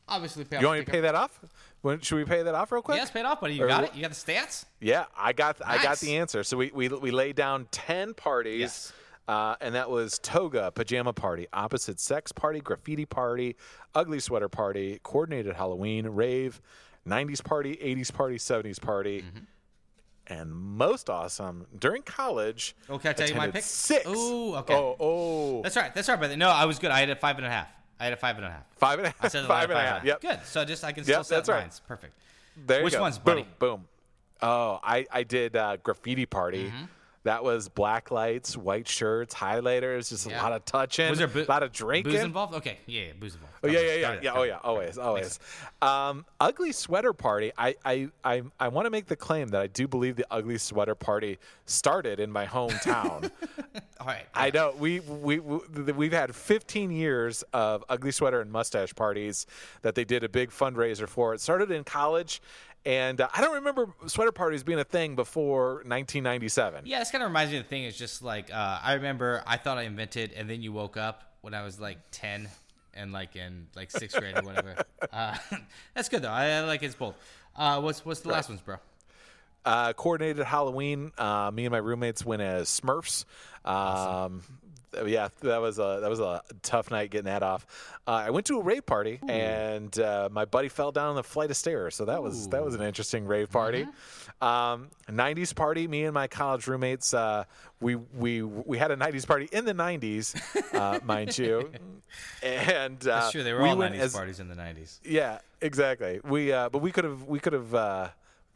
obviously pay off. You want me to pay that off? When, should we pay that off real quick? Yes, paid off, buddy. You Or got it? You got the stats? Yeah, I got I got the answer. So we we, we laid down 10 parties. Yes. Uh, and that was toga, pajama party, opposite sex party, graffiti party, ugly sweater party, coordinated Halloween, rave, 90s party, 80s party, 70s party. Mm-hmm. And most awesome during college. Oh, can I tell you my pick? Six. Ooh, okay. Oh, oh. That's right. That's right, brother. No, I was good. I had a five and a half. I had a five and a half. Five and a half. I said five line and a half. Yep. Good. So just I can still Yep, set that's right. lines. Perfect. There you go. Which go. ones, buddy? Boom, boom. Oh, I, I did uh, graffiti party. Mm-hmm. That was black lights, white shirts, highlighters, just Yeah. a lot of touching, Was there boo- a lot of drinking. Booze involved? Okay. Yeah, yeah booze involved. Oh, yeah, yeah, yeah, yeah. Oh, yeah. Always, always. Um, ugly sweater party. I, I, I, I want to make the claim that I do believe the ugly sweater party started in my hometown. All right. I know we we we- we've had 15 years of ugly sweater and mustache parties that they did a big fundraiser for. It started in college, and uh, I don't remember sweater parties being a thing before 1997. Yeah, this kind of reminds me of the thing. It's just like uh, I remember I thought I invented, and then you woke up when I was like ten, and like in like sixth grade or whatever. Uh, that's good though. I, I like it's both. Uh, what's what's the last ones, bro? uh, coordinated Halloween. Uh, me and my roommates went as Smurfs. Um, Yeah, that was a that was a tough night getting that off. Uh, I went to a rave party and uh, my buddy fell down the flight of stairs, so that was that was an interesting rave party. Um, 90s party. Me and my college roommates, uh, we we we had a 90s party in the 90s, uh, mind you, and uh, That's true. They were we all 90s as- parties in the 90s. yeah, exactly. We uh, but we could have we could have uh,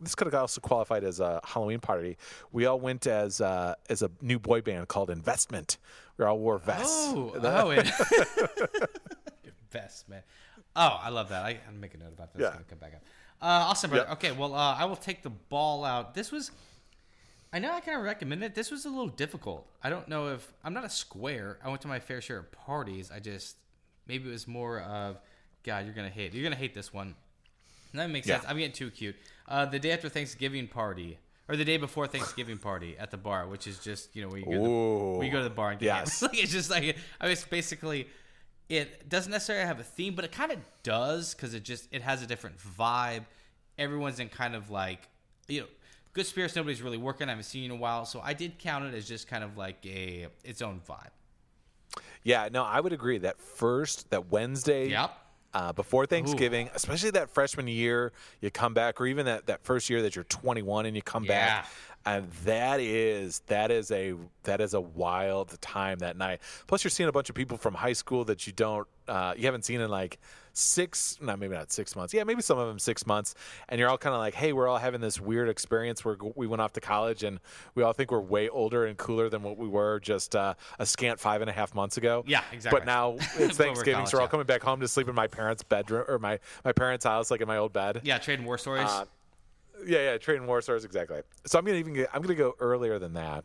this could have also qualified as a Halloween party. We all went as uh, as a new boy band called Investment. We all wore vests. Oh, oh, investment. Oh, I love that. I, I'm making a note about this. Yeah. It's gonna come back up. Uh, awesome, brother. Yep. Okay, well, uh, I will take the ball out. This was. I know I kind of recommend it. This was a little difficult. I don't know if I'm not a square. I went to my fair share of parties. I just maybe it was more of, God, you're gonna hate. You're gonna hate this one. And that makes Yeah. sense. I'm getting too cute. Uh, the day after Thanksgiving party, or the day before Thanksgiving party at the bar, which is just you know we go, to the, Ooh. where you go to the bar and get Yes. like it's just like I mean, it's basically it doesn't necessarily have a theme, but it kind of does because it just it has a different vibe. Everyone's in kind of like you know good spirits. Nobody's really working. I haven't seen you in a while, so I did count it as just kind of like a its own vibe. Yeah, no, I would agree. That first, that Wednesday, Yep. Uh, before Thanksgiving, especially that freshman year, you come back, or even that, that first year that you're 21 and you come back, and that is that is a that is a wild time that night. Plus, you're seeing a bunch of people from high school that you don't uh, you haven't seen in like six, no, maybe not six months. Yeah, maybe some of them six months, and you're all kind of like, hey, we're all having this weird experience where we went off to college, and we all think we're way older and cooler than what we were just uh, a scant five and a half months ago. Yeah, exactly. But now it's Thanksgiving, so we're all yeah. coming back home to sleep in my parents' bedroom or my my parents' house, like in my old bed. Yeah, trading war stories. Uh, Yeah, yeah, trading war stories exactly. So I'm gonna even get, I'm gonna go earlier than that.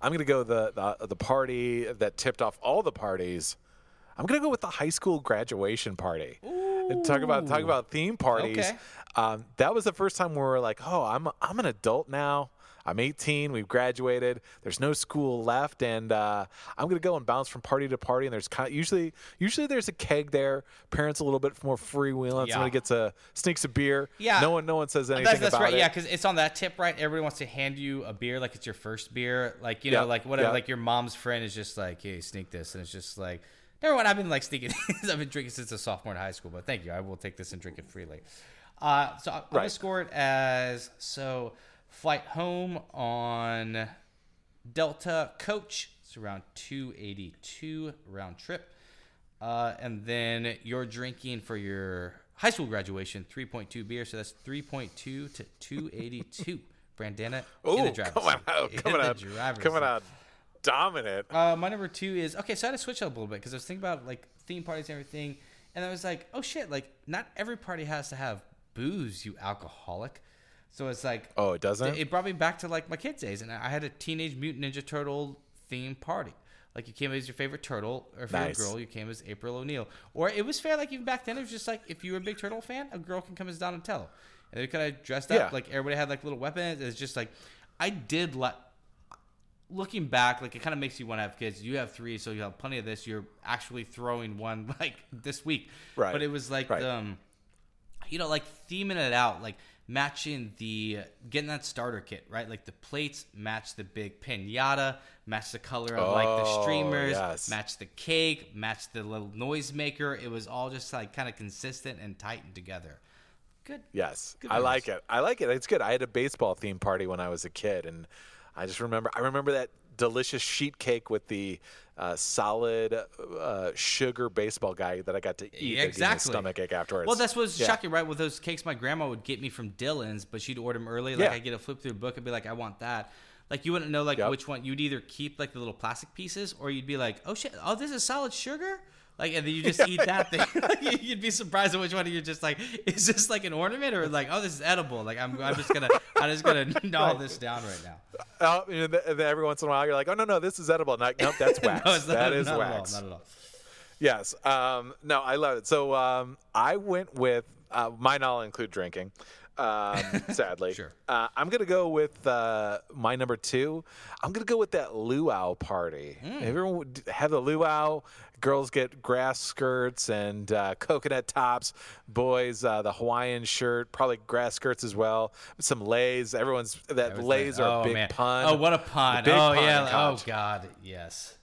I'm gonna go the, the the party that tipped off all the parties. I'm gonna go with the high school graduation party. And talk about talk about theme parties. Okay. Um, that was the first time we were like, oh, I'm I'm an adult now. I'm 18. We've graduated. There's no school left, and uh, I'm gonna go and bounce from party to party. And there's kind usually usually there's a keg there. Parents a little bit more freewheeling. Yeah. Somebody gets a sneaks a beer. Yeah. No one no one says anything That's, that's about right. it. Yeah, because it's on that tip, right? Everybody wants to hand you a beer like it's your first beer. Like, you know, like whatever. yep. Like your mom's friend is just like, hey, sneak this. And it's just like, never mind. I've been like sneaking. I've been drinking since a sophomore in high school, but thank you. I will take this and drink it freely. Uh, so I'm going to score it as so flight home on Delta Coach. It's around 282 round trip. Uh, and then you're drinking for your high school graduation 3.2 beer, so that's 3.2 to 282. Brandana in the Ooh, driver's coming out, In coming out, coming out dominant. Uh, my number two is okay. So I had to switch up a little bit because I was thinking about like theme parties and everything, and I was like, oh shit, like not every party has to have booze, you alcoholic. So it's like, Oh, it doesn't? It brought me back to like my kids' days, and I had a Teenage Mutant Ninja Turtle theme party. Like you came as your favorite turtle, or if Nice. you're a girl, you came as April O'Neil. Or it was fair, like even back then, it was just like if you were a big turtle fan, a girl can come as Donatello, and they kind of dressed up Yeah. like everybody had like little weapons. It's just like I did like looking back, like it kind of makes you want to have kids. You have three, so you have plenty of this. You're actually throwing one like this week, Right. But it was like Right. um, you know, like theming it out, like matching the getting that starter kit, right? Like the plates match the big pinata, match the color of like the Oh, streamers, yes. match the cake, match the little noisemaker. It was all just like kind of consistent and tightened together. Good. Yes, Good I like it. I like it. It's good. I had a baseball theme party when I was a kid, and I just remember. I remember that delicious sheet cake with the uh, solid uh, sugar baseball guy that I got to eat. that gave me exactly. stomach ache afterwards. Well, that's what's Yeah. shocking, right? With those cakes, my grandma would get me from Dillons, but she'd order them early. Like Yeah. I get a flip through book and be like, I want that. Like you wouldn't know like Yep. which one. You'd either keep like the little plastic pieces, or you'd be like, oh shit, oh this is solid sugar. Like and then you just eat that thing. Like, You'd be surprised at which one you're just like, is this like an ornament or like, oh this is edible? Like I'm, I'm just gonna, I'm just gonna gnaw this down right now. Oh, you know, and then every once in a while, you're like, "Oh no, no, this is edible." Like, nope, that's wax. No, not, that is wax. All, not at all. Yes. Um, no, I love it. So um, I went with Uh, mine all include drinking. Um, sadly, Sure. Uh, I'm gonna go with uh, my number two. I'm gonna go with that luau party. Hmm. Everyone would have the luau. Girls get grass skirts and uh, coconut tops. Boys, uh, the Hawaiian shirt, probably grass skirts as well. Some leis. Everyone's that leis are oh, a big man. pun. Oh, what a pun. Oh, pun yeah. Oh. God. Yes.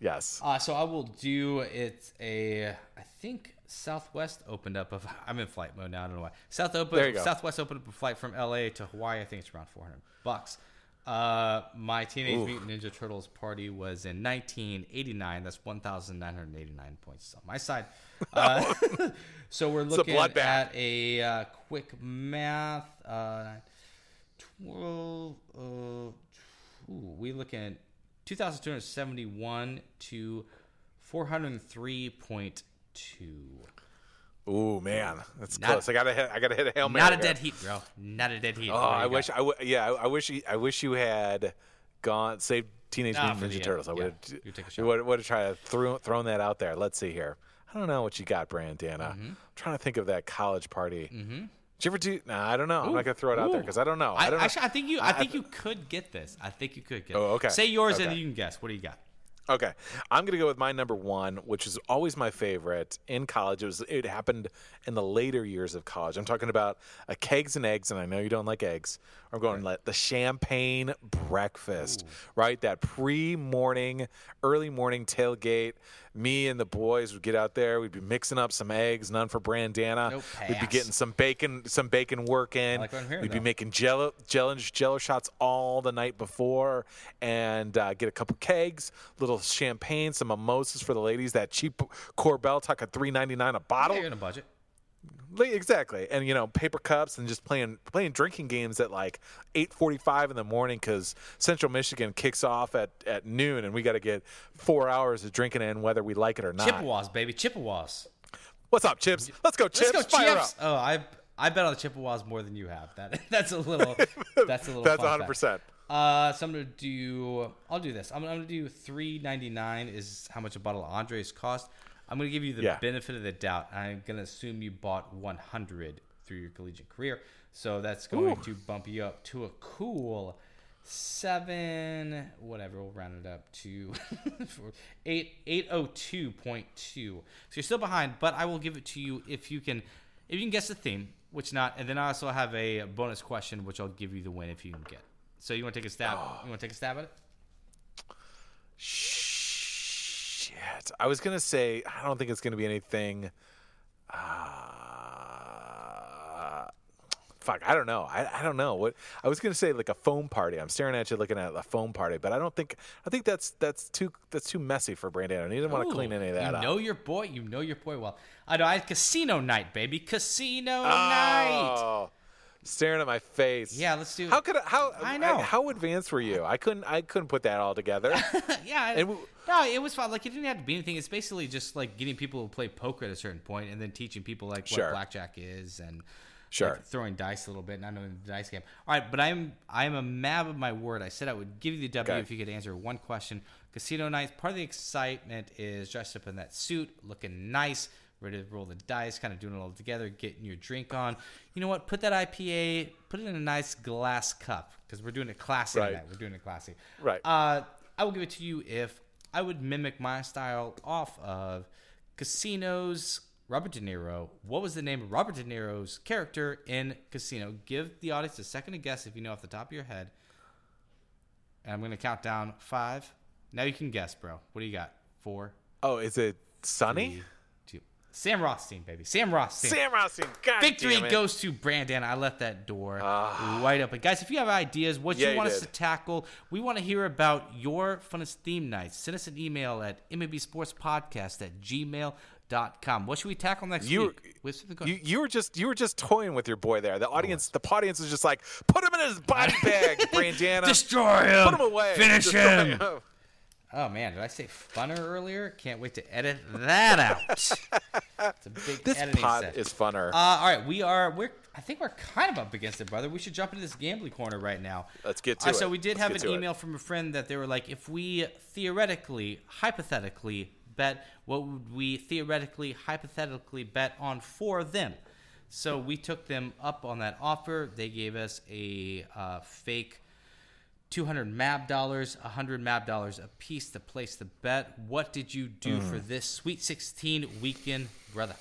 Yes. Uh, so I will do it's a I think Southwest opened up of I'm in flight mode now. I don't know why. South open There you go. Southwest opened up a flight from LA to Hawaii. I think it's around 400 bucks. Uh, my Teenage Mutant Ninja Turtles party was in 1989. That's 1,989 points on my side. Uh, so we're looking bloodbath. at a uh, quick math. Uh, 12. Uh, ooh, we looking at 2,271 to 403.2. Ooh man, that's Not- close. I gotta hit. I gotta hit a hail mary. Not a dead heat, bro. Not a dead heat. Oh, What do you I wish. I w- yeah, I, I wish. you- I wish you had gone saved Teenage Ah, Mutant Ninja. Turtles. I Yeah, would. you take a have shot. Would would have tried to throw thrown that out there. Let's see here. I don't know what you got, Brandana. Mm-hmm. I'm trying to think of that college party. Mm-hmm. Did you ever do? Nah, I don't know. I'm not gonna throw it out there because I don't know. I, I don't know. actually, I think you. I, think you could get this. I think you could get. Oh, okay. Say yours and Okay. then you can guess. What do you got? Okay, I'm gonna go with my number one, which is always my favorite in college. It was it happened in the later years of college. I'm talking about a kegs and eggs, and I know you don't like eggs. I'm going like the champagne breakfast, right? That pre-morning, early morning tailgate. Me and the boys would get out there. We'd be mixing up some eggs, none for Brandana. Nope, We'd be getting some bacon, some bacon work in. like hearing, We'd be though. making jello, jello, jello shots all the night before, and uh, get a couple kegs, little champagne, some mimosas for the ladies. That cheap Korbel tuck at three ninety nine a bottle. Yeah, you're in a budget. Exactly, and you know paper cups and just playing playing drinking games at like eight forty five in the morning because Central Michigan kicks off at, at noon, and we got to get four hours of drinking in whether we like it or not. Chippewas, baby, Chippewas. What's up, Chips? Let's go, Chips. Let's go, Fire Chips. up. Oh, I I bet on the Chippewas more than you have. That that's a little. That's a little. That's fact. hundred percent. Uh, so I'm gonna do. I'll do this. I'm, I'm gonna do three ninety nine is how much a bottle of Andres cost. I'm gonna give you the Yeah. benefit of the doubt. I'm gonna assume you bought 100 through your collegiate career, so that's going to bump you up to a cool seven. Whatever, we'll round it up to for eight eight oh two point two. So you're still behind, but I will give it to you if you can if you can guess the theme, which not, and then I also have a bonus question, which I'll give you the win if you can get. So you want to take a stab? You want to take a stab at it? Shit. I was gonna say I don't think it's gonna be anything. Uh, fuck, I don't know. I, I don't know what I was gonna say. Like a foam party. I'm staring at you, looking at a foam party, but I don't think I think that's that's too that's too messy for Brandon. He didn't want to clean any of that you up. know your boy. You know your boy well. I know. I had casino night, baby. Casino night. Staring at my face. Yeah, let's do. It. How could I, how I know. how advanced were you? I couldn't I couldn't put that all together. yeah. And we- no, it was fun. Like it didn't have to be anything. It's basically just like getting people to play poker at a certain point, and then teaching people like Sure. what blackjack is, and Sure. like, throwing dice a little bit, not knowing the dice game. All right, but I'm I'm a mab of my word. I said I would give you the W Okay. if you could answer one question. Casino nights. Part of the excitement is dressed up in that suit, looking nice, ready to roll the dice, kind of doing it all together, getting your drink on. You know what? Put that IPA, put it in a nice glass cup because we're doing it classy Right. We're doing it classy. Right. Uh, I will give it to you if I would mimic my style off of Casino's Robert De Niro. What was the name of Robert De Niro's character in Casino? Give the audience a second to guess if you know off the top of your head. And I'm going to count down five. Now you can guess, bro. What do you got? Four, oh, is it Sunny? two. Sam Rothstein, baby. Sam Rothstein. Sam Rothstein. God Victory damn it. Ah. goes to Brandon. I left that door wide open. Guys, if you have ideas, what Yeah, you you want us to tackle, we want to hear about your funnest theme nights. Send us an email at mabsportspodcast at gmail.com. What should we tackle next You, week? You you were just you were just toying with your boy there. The audience the audience is just like put him in his body bag, Brandana. Destroy him! put him away. Finish Destroy him! Oh man, did I say funner earlier? Can't wait to edit that out. it's a big This editing pod set. is funner. Uh, all right, we are. We're. I think we're kind of up against it, brother. We should jump into this gambling corner right now. Let's get to Uh, So we did Let's have an to it. email from a friend that they were like, if we theoretically, hypothetically bet, what would we theoretically, hypothetically bet on for them? So we took them up on that offer. They gave us a uh, fake 200 MAB dollars, 100 MAB dollars a piece to place the bet. What did you do Mm. for this Sweet 16 weekend, brother?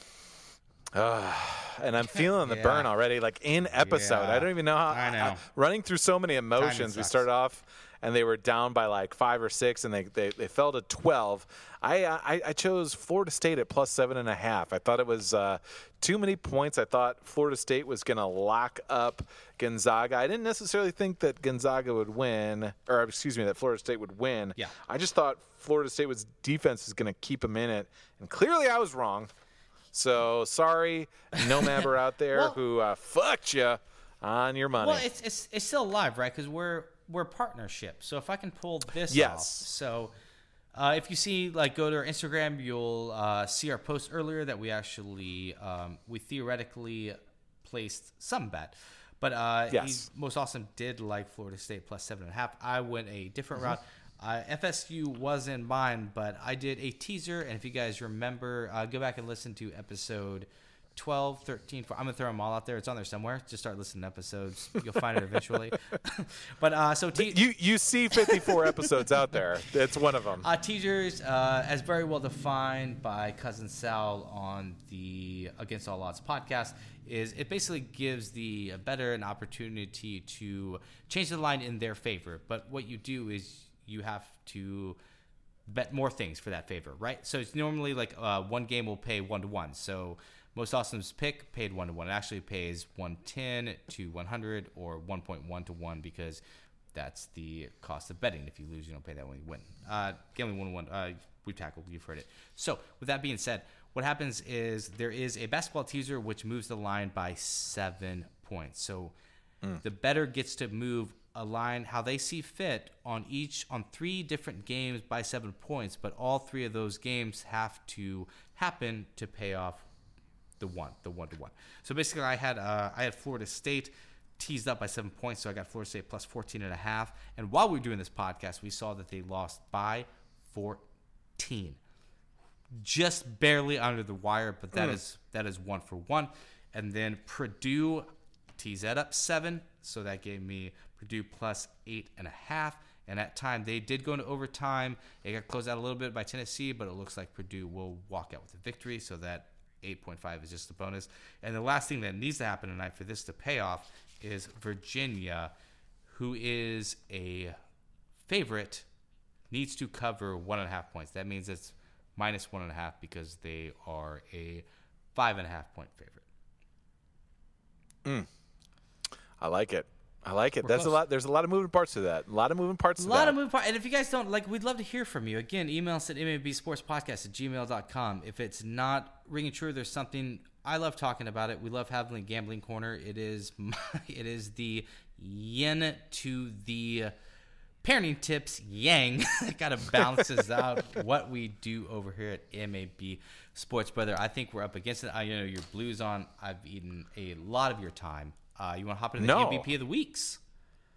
and I'm feeling the Yeah. burn already. Like in episode, Yeah. I don't even know how. I know. running through so many emotions. We started off, and they were down by like five or six, and they they, they fell to twelve. I, I I chose Florida State at plus seven and a half. I thought it was uh, too many points. I thought Florida State was going to lock up Gonzaga. I didn't necessarily think that Gonzaga would win, or excuse me, that Florida State would win. Yeah. I just thought Florida State was defense was going to keep them in it, and clearly I was wrong. So sorry, no member out there Well- who uh, fucked you on your money. Well, it's it's, it's still alive, right? Because we're we're partnership. So if I can pull this Yes. off, so uh, if you see like go to our Instagram, you'll uh, see our post earlier that we actually um, we theoretically placed some bet. But uh, Yes. most awesome did like Florida State plus seven and a half. I went a different Mm-hmm. route. Uh, FSU was in mine, but I did a teaser. And if you guys remember, uh, go back and listen to episode 12, 13. I'm going to throw them all out there. It's on there somewhere. Just start listening to episodes. You'll find it eventually. but uh, so te- you you see 54 episodes out there. It's one of them. uh, teasers, uh, as very well defined by Cousin Sal on the Against All Odds podcast, is it basically gives the better an opportunity to change the line in their favor. But what you do is you have to bet more things for that favor, right? So it's normally like uh, one game will pay one to one. So most awesome's pick paid one to one. It actually pays one ten to one hundred or one point one to one because that's the cost of betting. If you lose, you don't pay that when you win. Uh, gambling one to one. Uh, we've tackled. You've heard it. So with that being said, what happens is there is a basketball teaser which moves the line by seven points. So the better gets to move a line how they see fit on each on three different games by seven points, but all three of those games have to happen to pay off the one, the one to one. So basically, I had uh, I had Florida State teased up by seven points, so I got Florida State plus 14 and a half. And while we were doing this podcast, we saw that they lost by 14 just barely under the wire, but that is that is one for one. And then Purdue teased that up seven, so that gave me Purdue plus eight and a half. And at time they did go into overtime. It got closed out a little bit by Tennessee, but it looks like Purdue will walk out with a victory. So that 8.5 is just a bonus. And the last thing that needs to happen tonight for this to pay off is Virginia, who is a favorite needs to cover one and a half points. That means it's minus one and a half because they are a five and a half point favorite. Hmm. I like it. I like it. That's a lot. There's a lot of moving parts to that. A lot of moving parts A lot that. of moving parts. And if you guys don't, like, we'd love to hear from you. Again, email us at mabsportspodcast at gmail.com. If it's not ringing true, there's something. I love talking about it. We love having a gambling corner. It is my, it is the yin to the parenting tips yang that kind of balances out what we do over here at MAB Sports Brother. I think we're up against it. I you know your blues on. I've eaten a lot of your time. Uh, you want to hop into the No. MVP of the weeks?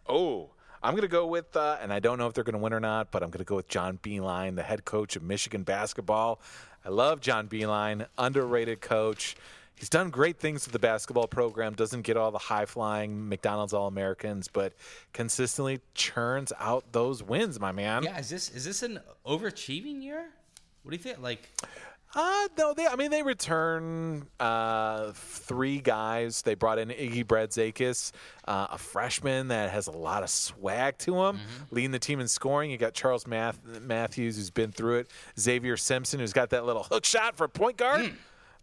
Oh, I'm going to go with, uh, and I don't know if they're going to win or not, but I'm going to go with John Beilein, the head coach of Michigan basketball. I love John Beilein, underrated coach. He's done great things with the basketball program, doesn't get all the high flying McDonald's All Americans, but consistently churns out those wins, my man. Yeah, is this is this an overachieving year? What do you think? Like, Uh, no, they. I mean, they return uh, three guys. They brought in Iggy Brazdeikis, uh, a freshman that has a lot of swag to him, leading the team in scoring. You got Charles Math- Matthews, who's been through it. Xavier Simpson, who's got that little hook shot for point guard.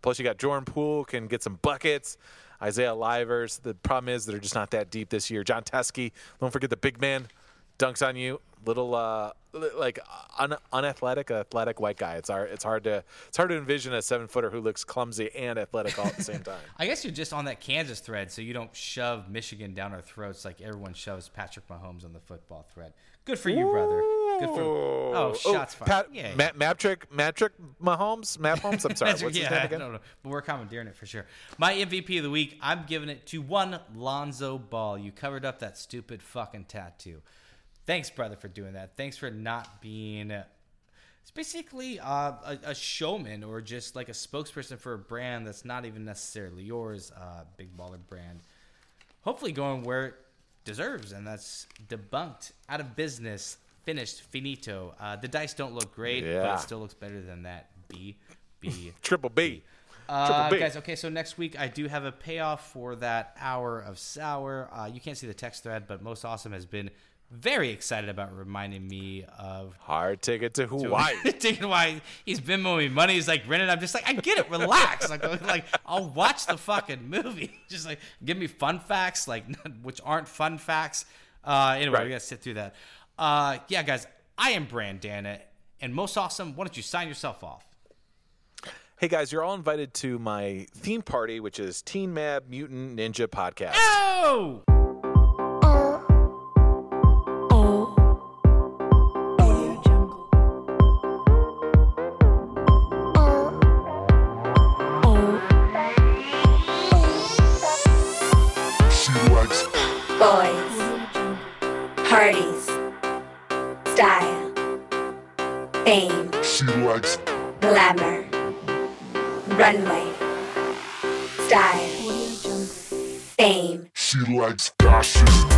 Plus, you got Jordan Poole, can get some buckets. Isaiah Livers. The problem is they're just not that deep this year. Jon Teske. Don't forget the big man dunks on you. Little uh, like un- unathletic, athletic white guy. It's hard. It's hard to it's hard to envision a seven footer who looks clumsy and athletic all at the same time. I guess you're just on that Kansas thread, so you don't shove Michigan down our throats like everyone shoves Patrick Mahomes on the football thread. Good for you, brother. Good for oh, shots fired. Pat, yeah, Ma- Matrick, Matrick Mahomes, Matt Holmes. I'm sorry. What's yeah, his name again? don't know, but we're commandeering it for sure. My MVP of the week, I'm giving it to one Lonzo Ball. You covered up that stupid fucking tattoo. Thanks, brother, for doing that. Thanks for not being It's basically uh, a, a showman or just like a spokesperson for a brand that's not even necessarily yours, uh, big baller brand. Hopefully, going where it deserves, and that's debunked, out of business, finished, finito. Uh, the dice don't look great, but it still looks better than that. B, B. Triple B. Uh, guys, okay, so next week I do have a payoff for that hour of sour. Uh, you can't see the text thread, but Most Awesome has been very excited about reminding me of Hard ticket to Hawaii. taking why he's been me money. He's like, Brennan, I'm just like, I get it, relax. like, like, I'll watch the fucking movie. just like, give me fun facts, like, which aren't fun facts. Uh, anyway, Right. we gotta sit through that. Uh, yeah, guys, I am Brandana, and most awesome. Why don't you sign yourself off? hey guys, you're all invited to my theme party, which is Teen Mab Mutant Ninja Podcast. Oh! Glamour, runway, style, fame, She likes fashion.